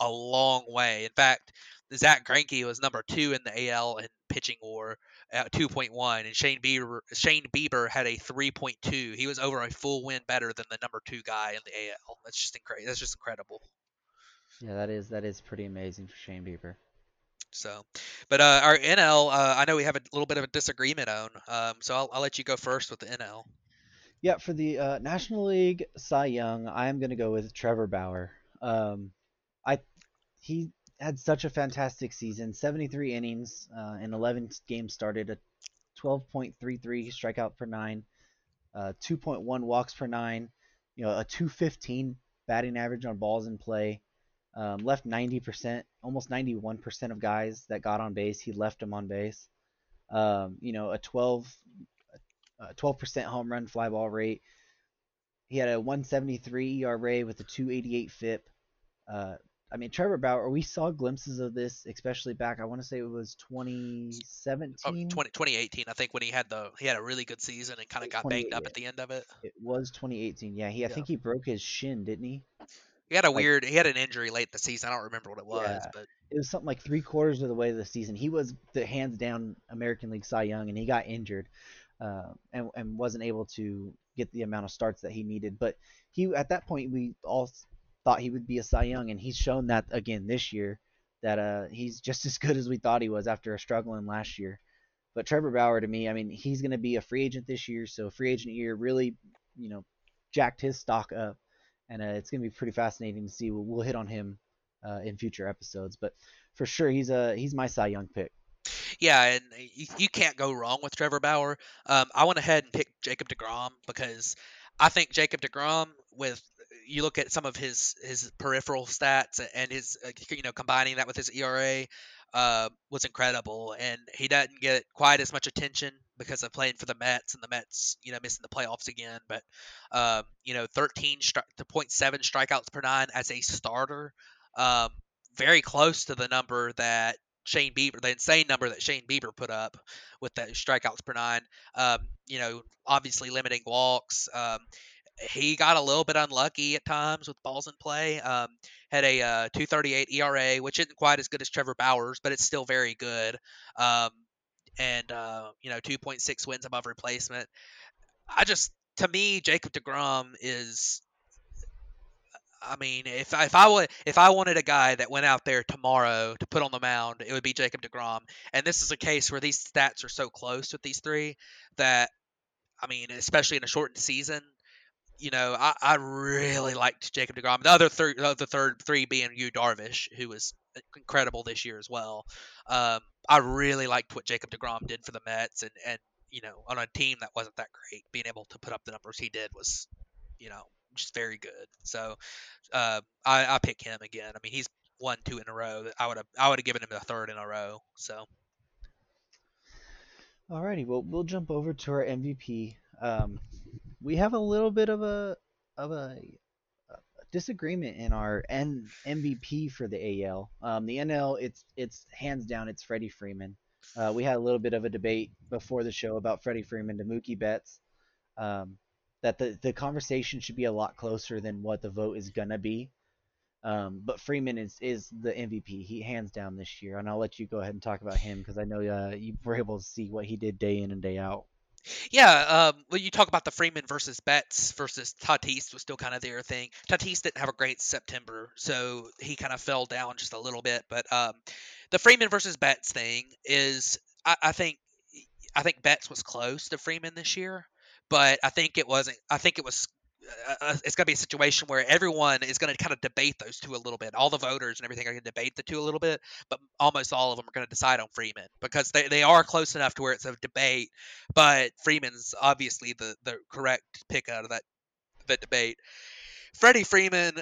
Speaker 2: a long way. In fact, Zack Greinke was number two in the AL in pitching WAR at 2.1, and Shane Bieber Shane Bieber had a 3.2. He was over a full win better than the number two guy in the AL. That's just incredible. That's just incredible.
Speaker 3: Yeah, that is that is pretty amazing for Shane Bieber.
Speaker 2: So, but uh, our NL, uh, I know we have a little bit of a disagreement on. Um, so I'll, I'll let you go first with the NL.
Speaker 3: Yeah, for the uh, National League Cy Young, I am going to go with Trevor Bauer. Um, I he had such a fantastic season, 73 innings uh, and 11 games started, a 12.33 strikeout per nine, uh, 2.1 walks per nine, you know, a 215 batting average on balls in play. Um, left 90%, almost 91% of guys that got on base, he left them on base. Um, you know, a 12, a 12% home run fly ball rate. He had a 173 ERA with a 288 FIP. Uh, I mean, Trevor Bauer, we saw glimpses of this, especially back. I want to say it was 2017,
Speaker 2: oh, 20, 2018. I think when he had the he had a really good season and kind of got banged up at the end of it.
Speaker 3: It was 2018. Yeah, he I yeah. think he broke his shin, didn't he?
Speaker 2: He had a like, weird. He had an injury late the season. I don't remember what it was, yeah, but
Speaker 3: it was something like three quarters of the way of the season. He was the hands down American League Cy Young, and he got injured, uh, and and wasn't able to get the amount of starts that he needed. But he at that point we all thought he would be a Cy Young, and he's shown that again this year that uh, he's just *laughs* as good as we thought he was after struggling last year. But Trevor Bauer, to me, I mean, he's going to be a free agent this year, so free agent year really, you know, jacked his stock up and uh, it's going to be pretty fascinating to see. We'll, we'll hit on him uh, in future episodes, but for sure he's a he's my Cy Young pick.
Speaker 2: Yeah, and you, you can't go wrong with Trevor Bauer. Um, I went ahead and picked Jacob deGrom because I think Jacob deGrom with you look at some of his his peripheral stats and his uh, you know combining that with his ERA uh, was incredible, and he doesn't get quite as much attention because of playing for the Mets and the Mets, you know, missing the playoffs again. But um, you know, 13 stri- to 0.7 strikeouts per nine as a starter, um, very close to the number that Shane Bieber, the insane number that Shane Bieber put up with the strikeouts per nine. Um, you know, obviously limiting walks. Um, he got a little bit unlucky at times with balls in play. Um, had a uh, 238 ERA, which isn't quite as good as Trevor Bauer's, but it's still very good. Um, and uh, you know, 2.6 wins above replacement. I just to me Jacob deGrom is I mean, if if I would if I wanted a guy that went out there tomorrow to put on the mound, it would be Jacob deGrom. And this is a case where these stats are so close with these three that I mean, especially in a shortened season, you know, I, I really liked Jacob deGrom. The other the third three being Yu Darvish, who was incredible this year as well. Um, I really liked what Jacob deGrom did for the Mets, and and you know, on a team that wasn't that great, being able to put up the numbers he did was, you know, just very good. So, uh, I I pick him again. I mean, he's won two in a row. I would have I would have given him a third in a row. So.
Speaker 3: Alrighty, well we'll jump over to our MVP. Um, we have a little bit of a of a, a disagreement in our N MVP for the AL. Um, the NL, it's it's hands down, it's Freddie Freeman. Uh, we had a little bit of a debate before the show about Freddie Freeman to Mookie Betts. Um, that the the conversation should be a lot closer than what the vote is gonna be. Um, but Freeman is is the MVP. He hands down this year, and I'll let you go ahead and talk about him because I know uh, you were able to see what he did day in and day out.
Speaker 2: Yeah, um, when you talk about the Freeman versus Betts versus Tatis was still kind of their thing. Tatis didn't have a great September, so he kind of fell down just a little bit. But um, the Freeman versus Betts thing is, I, I think, I think Betts was close to Freeman this year, but I think it wasn't. I think it was uh, uh it's going to be a situation where everyone is going to kind of debate those two a little bit. All the voters and everything are going to debate the two a little bit, but almost all of them are going to decide on Freeman because they, they are close enough to where it's a debate. But Freeman's obviously the, the correct pick out of that that debate. Freddie Freeman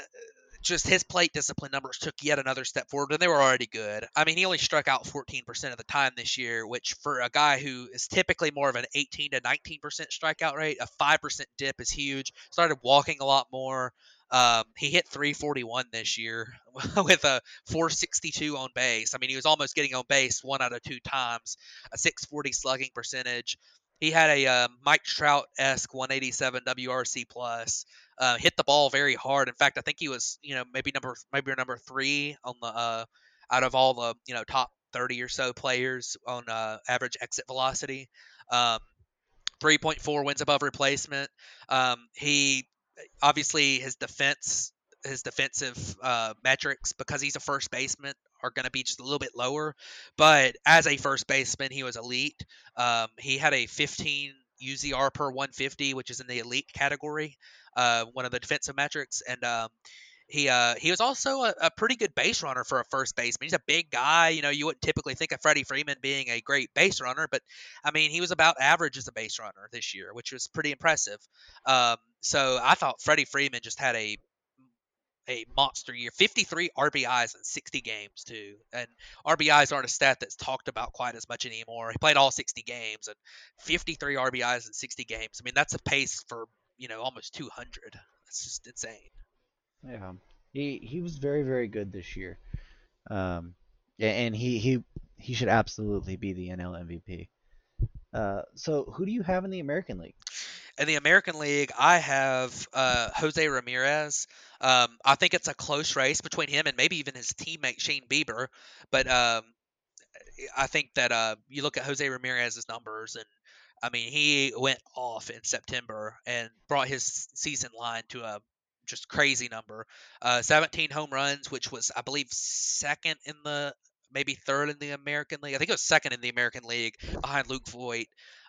Speaker 2: just his plate discipline numbers took yet another step forward, and they were already good. I mean, he only struck out 14% of the time this year, which for a guy who is typically more of an 18 to 19% strikeout rate, a 5% dip is huge. Started walking a lot more. Um, he hit 341 this year *laughs* with a 462 on base. I mean, he was almost getting on base one out of two times, a 640 slugging percentage. He had a uh, Mike Trout esque 187 WRC plus. Uh, hit the ball very hard. In fact, I think he was, you know, maybe number maybe number three on the uh, out of all the you know top 30 or so players on uh, average exit velocity. Um, 3.4 wins above replacement. Um, he obviously his defense his defensive uh, metrics because he's a first baseman are going to be just a little bit lower. But as a first baseman, he was elite. Um, he had a 15 UZR per 150, which is in the elite category, uh, one of the defensive metrics, and um, he uh, he was also a, a, pretty good base runner for a first baseman. He's a big guy. You know, you wouldn't typically think of Freddie Freeman being a great base runner, but I mean, he was about average as a base runner this year, which was pretty impressive. Um, so I thought Freddie Freeman just had a a monster year. 53 RBIs in 60 games too. And RBIs aren't a stat that's talked about quite as much anymore. He played all 60 games and 53 RBIs in 60 games. I mean that's a pace for you know almost 200 that's just insane.
Speaker 3: Yeah. He he was very very good this year. Um and he he he should absolutely be the NL MVP uh so who do you have in the American League?
Speaker 2: In the American League, I have uh, Jose Ramirez. Um, I think it's a close race between him and maybe even his teammate Shane Bieber. But um, I think that uh, you look at Jose Ramirez's numbers, and I mean, he went off in September and brought his season line to a just crazy number. Uh, 17 home runs, which was, I believe, second in the maybe third in the American League. I think it was second in the American League behind Luke Voit.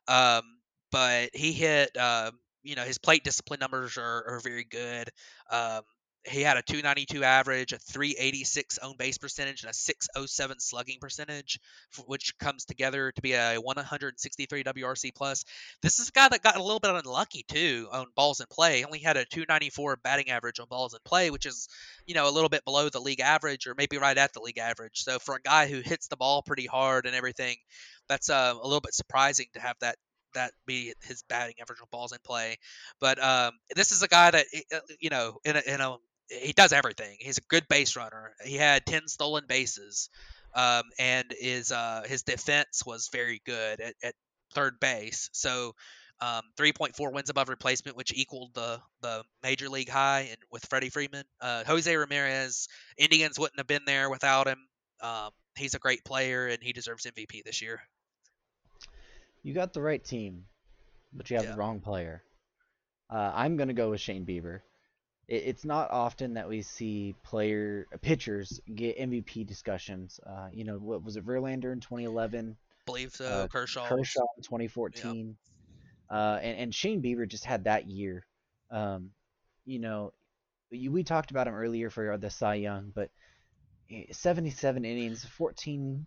Speaker 2: Um, but he hit. Uh, you know, his plate discipline numbers are, are very good. Um, he had a 292 average, a 386 own base percentage, and a 607 slugging percentage, which comes together to be a 163 WRC plus. This is a guy that got a little bit unlucky too on balls in play. He only had a 294 batting average on balls in play, which is, you know, a little bit below the league average, or maybe right at the league average. So for a guy who hits the ball pretty hard and everything, that's uh, a little bit surprising to have that that be his batting average on balls in play. But um, this is a guy that uh, you know in a, in a he does everything. He's a good base runner. He had ten stolen bases, um, and his uh, his defense was very good at, at third base. So. Um, 3.4 wins above replacement, which equaled the the major league high, and with Freddie Freeman, uh, Jose Ramirez, Indians wouldn't have been there without him. Um, he's a great player, and he deserves MVP this year
Speaker 3: you got the right team. but you have
Speaker 2: Yeah.
Speaker 3: the wrong player. Uh, I'm gonna go with Shane Bieber. It, it's not often that we see player pitchers get MVP discussions. Uh, you know, what was it, Verlander in 2011,
Speaker 2: believe so.
Speaker 3: uh,
Speaker 2: Kershaw.
Speaker 3: Kershaw in 2014, uh, and and Shane Bieber just had that year. Um, you know, you, we talked about him earlier for the Cy Young, but eh, 77 innings, 14%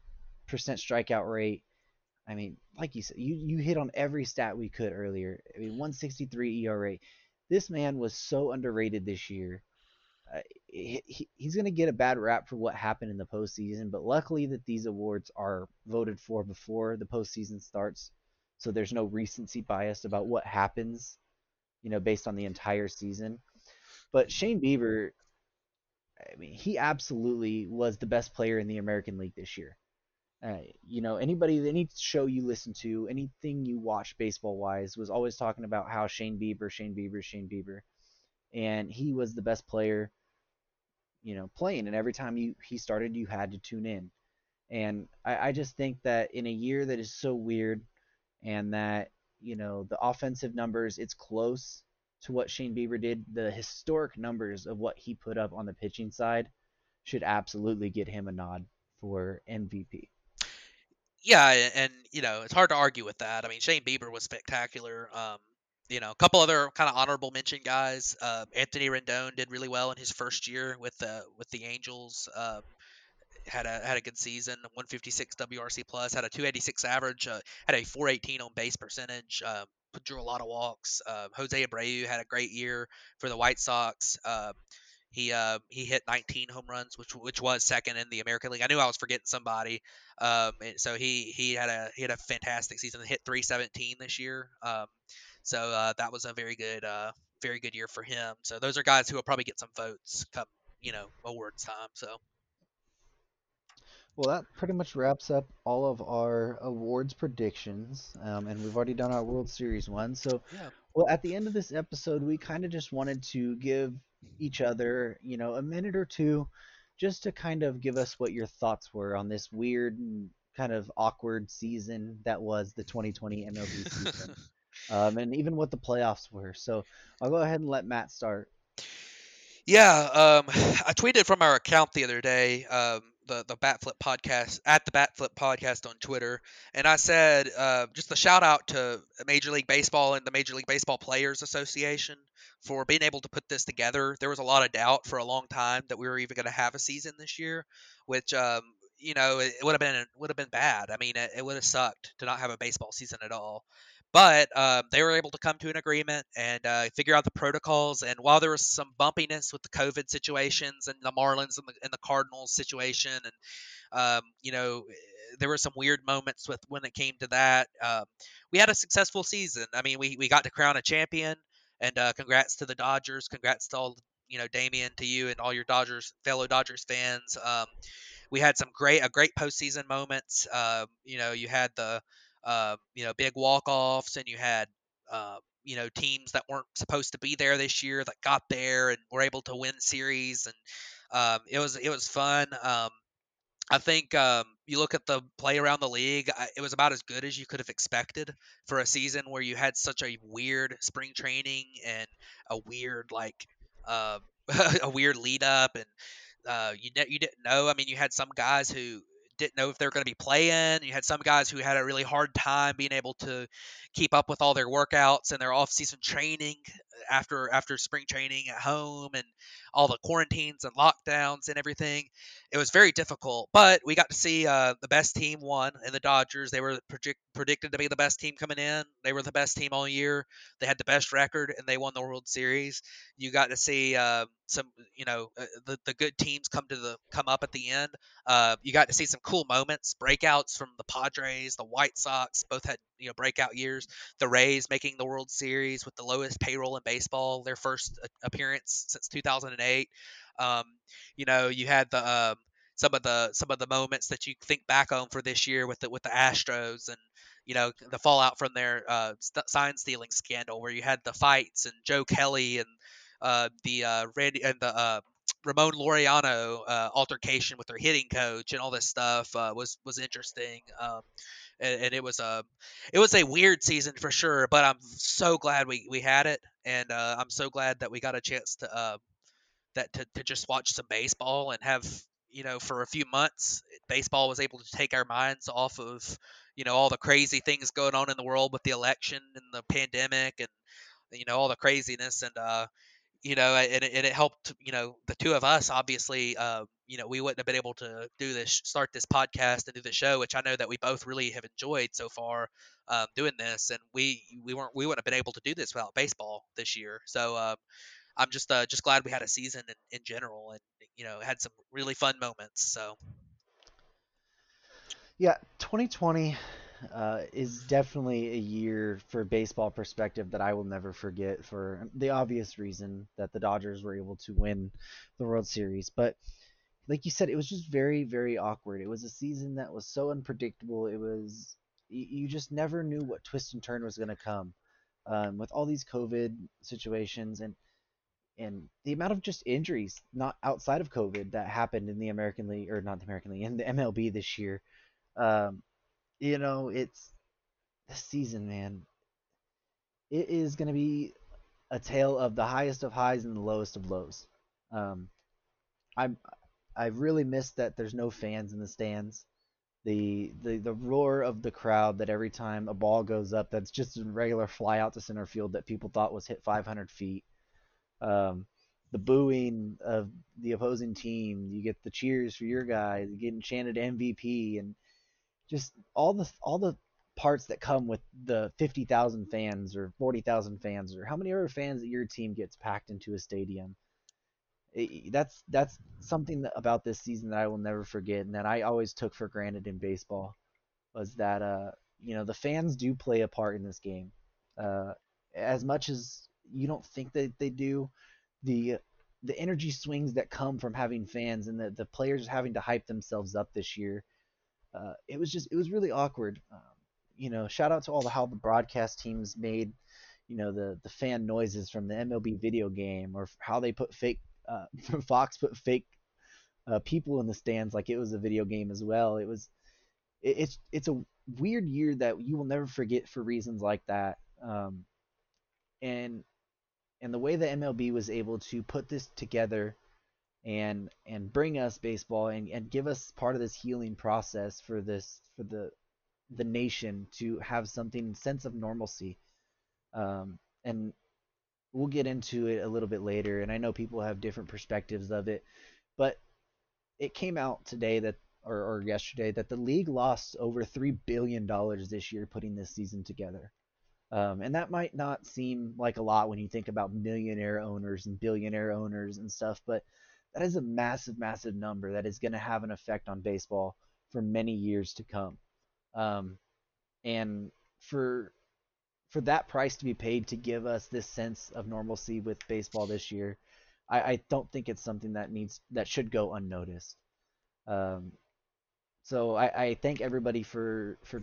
Speaker 3: strikeout rate. I mean, like you said, you, you hit on every stat we could earlier. I mean, 163 ERA. This man was so underrated this year. Uh, he, he- he's going to get a bad rap for what happened in the postseason, but luckily that these awards are voted for before the postseason starts, so there's no recency bias about what happens, you know, based on the entire season. But Shane Bieber, I mean, he absolutely was the best player in the American League this year. Uh, you know, anybody, any show you listen to, anything you watch baseball wise, was always talking about how Shane Bieber, Shane Bieber, Shane Bieber, and he was the best player, you know, playing. And every time you he started, you had to tune in. And I, I just think that in a year that is so weird, and that you know the offensive numbers, it's close to what Shane Bieber did. The historic numbers of what he put up on the pitching side should absolutely get him a nod for MVP.
Speaker 2: Yeah, and you know it's hard to argue with that. I mean, Shane Bieber was spectacular. Um, you know, a couple other kind of honorable mention guys. Uh, Anthony Rendon did really well in his first year with the with the Angels. Uh, had a had a good season, 156 WRC plus, had a 286 average, uh, had a 418 on base percentage, uh, drew a lot of walks. Uh, Jose Abreu had a great year for the White Sox. He uh, he hit 19 home runs, which which was second in the American League. I knew I was forgetting somebody. Um, so he he had a he had a fantastic season. Hit 317 this year. Um, so uh, that was a very good uh, very good year for him. So those are guys who will probably get some votes come you know awards time. So
Speaker 3: Well, that pretty much wraps up all of our awards predictions, um, and we've already done our World Series one. So,
Speaker 2: Yeah.
Speaker 3: well, at the end of this episode, we kind of just wanted to give each other, you know, a minute or two, just to kind of give us what your thoughts were on this weird and kind of awkward season that was the 2020 MLB *laughs* season, um, and even what the playoffs were. So, I'll go ahead and let Matt start.
Speaker 2: Yeah, um, *sighs* I tweeted from our account the other day, um, the the Batflip podcast at the Batflip podcast on Twitter, and I said uh, just a shout out to Major League Baseball and the Major League Baseball Players Association for being able to put this together. There was a lot of doubt for a long time that we were even going to have a season this year, which um, you know it, would have been would have been bad. I mean, it, it would have sucked to not have a baseball season at all but um, they were able to come to an agreement and uh, figure out the protocols. And while there was some bumpiness with the COVID situations and the Marlins and the, and the Cardinals situation, and um, you know, there were some weird moments with when it came to that. Um, we had a successful season. I mean, we we got to crown a champion, and uh, congrats to the Dodgers. Congrats to all you know, Damien, to you and all your Dodgers fellow Dodgers fans. Um, we had some great a great postseason moments. Uh, you know, you had the uh, you know big walk offs, and you had uh, you know teams that weren't supposed to be there this year that got there and were able to win series, and um, it was it was fun. Um, I think um, you look at the play around the league; it was about as good as you could have expected for a season where you had such a weird spring training and a weird like uh, *laughs* a weird lead up, and uh, you ne- you didn't know. I mean, you had some guys who didn't know if they were going to be playing. You had some guys who had a really hard time being able to keep up with all their workouts and their off-season training after after spring training at home and all the quarantines and lockdowns and everything. It was very difficult, but we got to see uh, the best team won in the Dodgers. They were predict- predicted to be the best team coming in. They were the best team all year. They had the best record and they won the World Series. You got to see uh, some, you know, uh, the the good teams come to the come up at the end. Uh, you got to see some cool moments, breakouts from the Padres, the White Sox, both had you know breakout years. The Rays making the World Series with the lowest payroll in baseball, their first appearance since 2008. Um, you know, you had the um, some of the some of the moments that you think back on for this year with the with the Astros and you know the fallout from their uh, st- sign stealing scandal, where you had the fights and Joe Kelly and uh, the uh, Randy and the uh, Ramon Laureano uh, altercation with their hitting coach and all this stuff uh, was was interesting. Um, and, and it was a it was a weird season for sure. But I'm so glad we we had it, and uh, I'm so glad that we got a chance to uh, that to, to just watch some baseball and have you know for a few months baseball was able to take our minds off of you know all the crazy things going on in the world with the election and the pandemic and you know all the craziness and uh you know and, and it helped you know the two of us obviously uh you know we wouldn't have been able to do this start this podcast and do the show which i know that we both really have enjoyed so far um, doing this and we we weren't we wouldn't have been able to do this without baseball this year so um, i'm just uh, just glad we had a season in, in general and you know had some really fun moments so
Speaker 3: Yeah, 2020 uh, is definitely a year for baseball perspective that I will never forget for the obvious reason that the Dodgers were able to win the World Series. But like you said, it was just very, very awkward. It was a season that was so unpredictable. It was you, you just never knew what twist and turn was going to come um, with all these COVID situations and and the amount of just injuries, not outside of COVID, that happened in the American League or not the American League in the MLB this year um, you know, it's this season, man. It is going to be a tale of the highest of highs and the lowest of lows. Um, I'm I really missed that there's no fans in the stands. The, the the roar of the crowd that every time a ball goes up that's just a regular fly out to center field that people thought was hit 500 feet. Um, the booing of the opposing team, you get the cheers for your guy, you get enchanted MVP, and just all the all the parts that come with the 50,000 fans or 40,000 fans or how many other fans that your team gets packed into a stadium. That's that's something about this season that I will never forget and that I always took for granted in baseball was that uh you know the fans do play a part in this game. Uh as much as you don't think that they do, the the energy swings that come from having fans and the, the players having to hype themselves up this year uh, it was just it was really awkward. Um, you know, shout out to all the how the broadcast teams made, you know, the the fan noises from the MLB video game or how they put fake uh, *laughs* Fox put fake uh, people in the stands like it was a video game as well. It was it, it's it's a weird year that you will never forget for reasons like that. Um, and and the way the MLB was able to put this together and and bring us baseball and, and give us part of this healing process for this for the the nation to have something sense of normalcy um, and we'll get into it a little bit later and i know people have different perspectives of it but it came out today that or, or yesterday that the league lost over three billion dollars this year putting this season together um, and that might not seem like a lot when you think about millionaire owners and billionaire owners and stuff but that is a massive, massive number that is going to have an effect on baseball for many years to come. Um, and for for that price to be paid to give us this sense of normalcy with baseball this year, I, I don't think it's something that needs that should go unnoticed. Um, so I, I thank everybody for for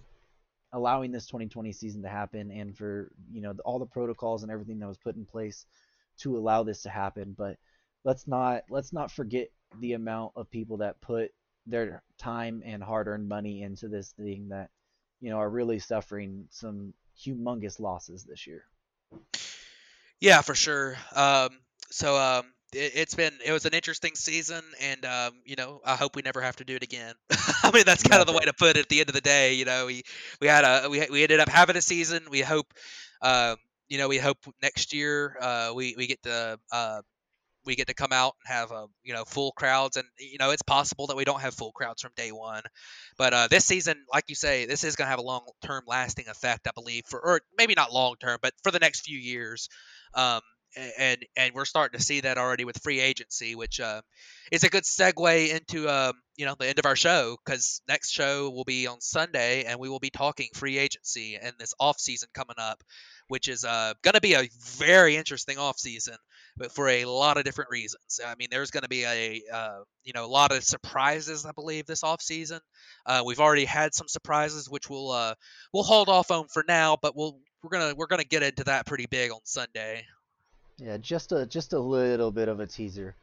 Speaker 3: allowing this 2020 season to happen and for you know all the protocols and everything that was put in place to allow this to happen. But let's not let's not forget the amount of people that put their time and hard-earned money into this thing that you know are really suffering some humongous losses this year.
Speaker 2: Yeah, for sure. Um, so um, it, has been it was an interesting season, and um, you know I hope we never have to do it again. *laughs* I mean that's kind of the way to put it. At the end of the day, you know we we had a we we ended up having a season. We hope. Um, you know, we hope next year uh, we we get to uh, we get to come out and have a uh, you know full crowds and you know it's possible that we don't have full crowds from day one. But uh, this season like you say this is going to have a long term lasting effect i believe for or maybe not long term but for the next few years. Um, and and we're starting to see that already with free agency which uh, is a good segue into um, you know the end of our show because next show will be on sunday and we will be talking free agency and this off season coming up which is uh, going to be a very interesting off season but for a lot of different reasons. I mean, there's going to be a uh, you know a lot of surprises, I believe, this off season. Uh, we've already had some surprises, which we'll uh, we'll hold off on for now, but we'll we're gonna we're gonna get into that pretty big on Sunday.
Speaker 3: Yeah, just a just a little bit of a teaser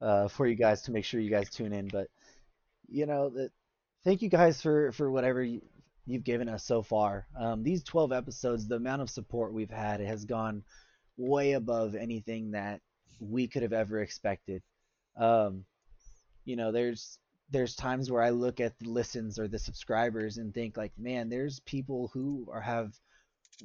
Speaker 3: uh, for you guys to make sure you guys tune in. But you know, that, thank you guys for for whatever you, you've given us so far. Um, these 12 episodes, the amount of support we've had has gone way above anything that we could have ever expected. Um, you know, there's there's times where I look at the listens or the subscribers and think like, man, there's people who are have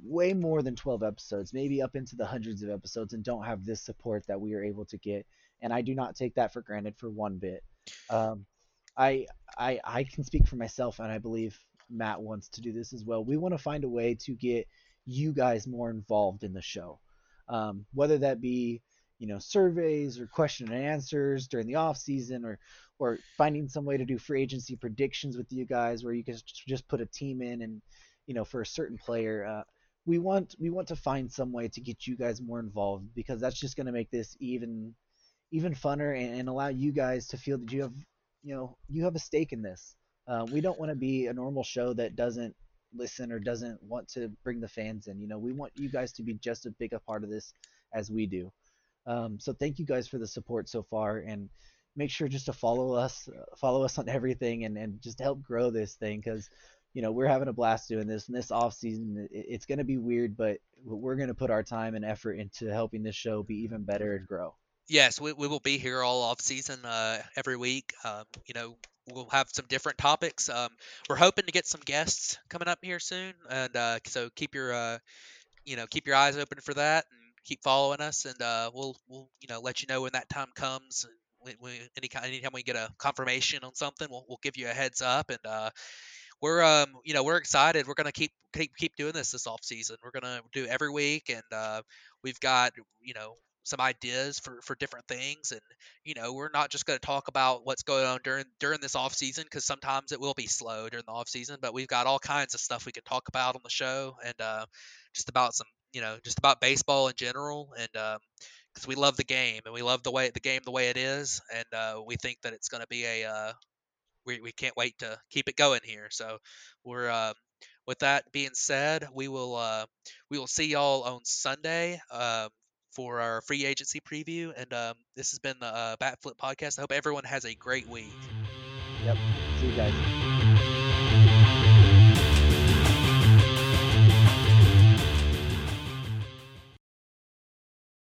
Speaker 3: way more than 12 episodes, maybe up into the hundreds of episodes, and don't have this support that we are able to get. And I do not take that for granted for one bit. Um, I, I, I can speak for myself, and I believe Matt wants to do this as well. We want to find a way to get you guys more involved in the show, um, whether that be you know surveys or question and answers during the off season or or finding some way to do free agency predictions with you guys where you can just put a team in and you know for a certain player uh, we want we want to find some way to get you guys more involved because that's just going to make this even even funner and, and, allow you guys to feel that you have you know you have a stake in this. Uh, we don't want to be a normal show that doesn't listen or doesn't want to bring the fans in. You know, we want you guys to be just as big a part of this as we do. Um, so thank you guys for the support so far, and make sure just to follow us, uh, follow us on *laughs* everything, and and just help grow this thing because you know we're having a blast doing this and this off season it, it's going to be weird but we're going to put our time and effort into helping this show be even better and grow
Speaker 2: yes we, we will be here all off season uh, every week um, you know we'll have some different topics um, we're hoping to get some guests coming up here soon and uh, so keep your uh, you know keep your eyes open for that and keep following us and uh, we'll we'll you know let you know when that time comes we, we, any anytime we get a confirmation on something, we'll, we'll give you a heads up, and uh, we're um you know we're excited. We're gonna keep keep keep doing this this off season. We're gonna do every week, and uh, we've got you know some ideas for for different things and you know we're not just going to talk about what's going on during during this off season because sometimes it will be slow during the off season but we've got all kinds of stuff we can talk about on the show and uh, just about some you know just about baseball in general and because um, we love the game and we love the way the game the way it is and uh, we think that it's going to be a uh, we, we can't wait to keep it going here. So we're uh, with that being said, we will uh, we will see y'all on Sunday um, for our free agency preview. And um, this has been the uh, Bat Flip podcast. I hope everyone has a great week.
Speaker 3: Yep. See you guys.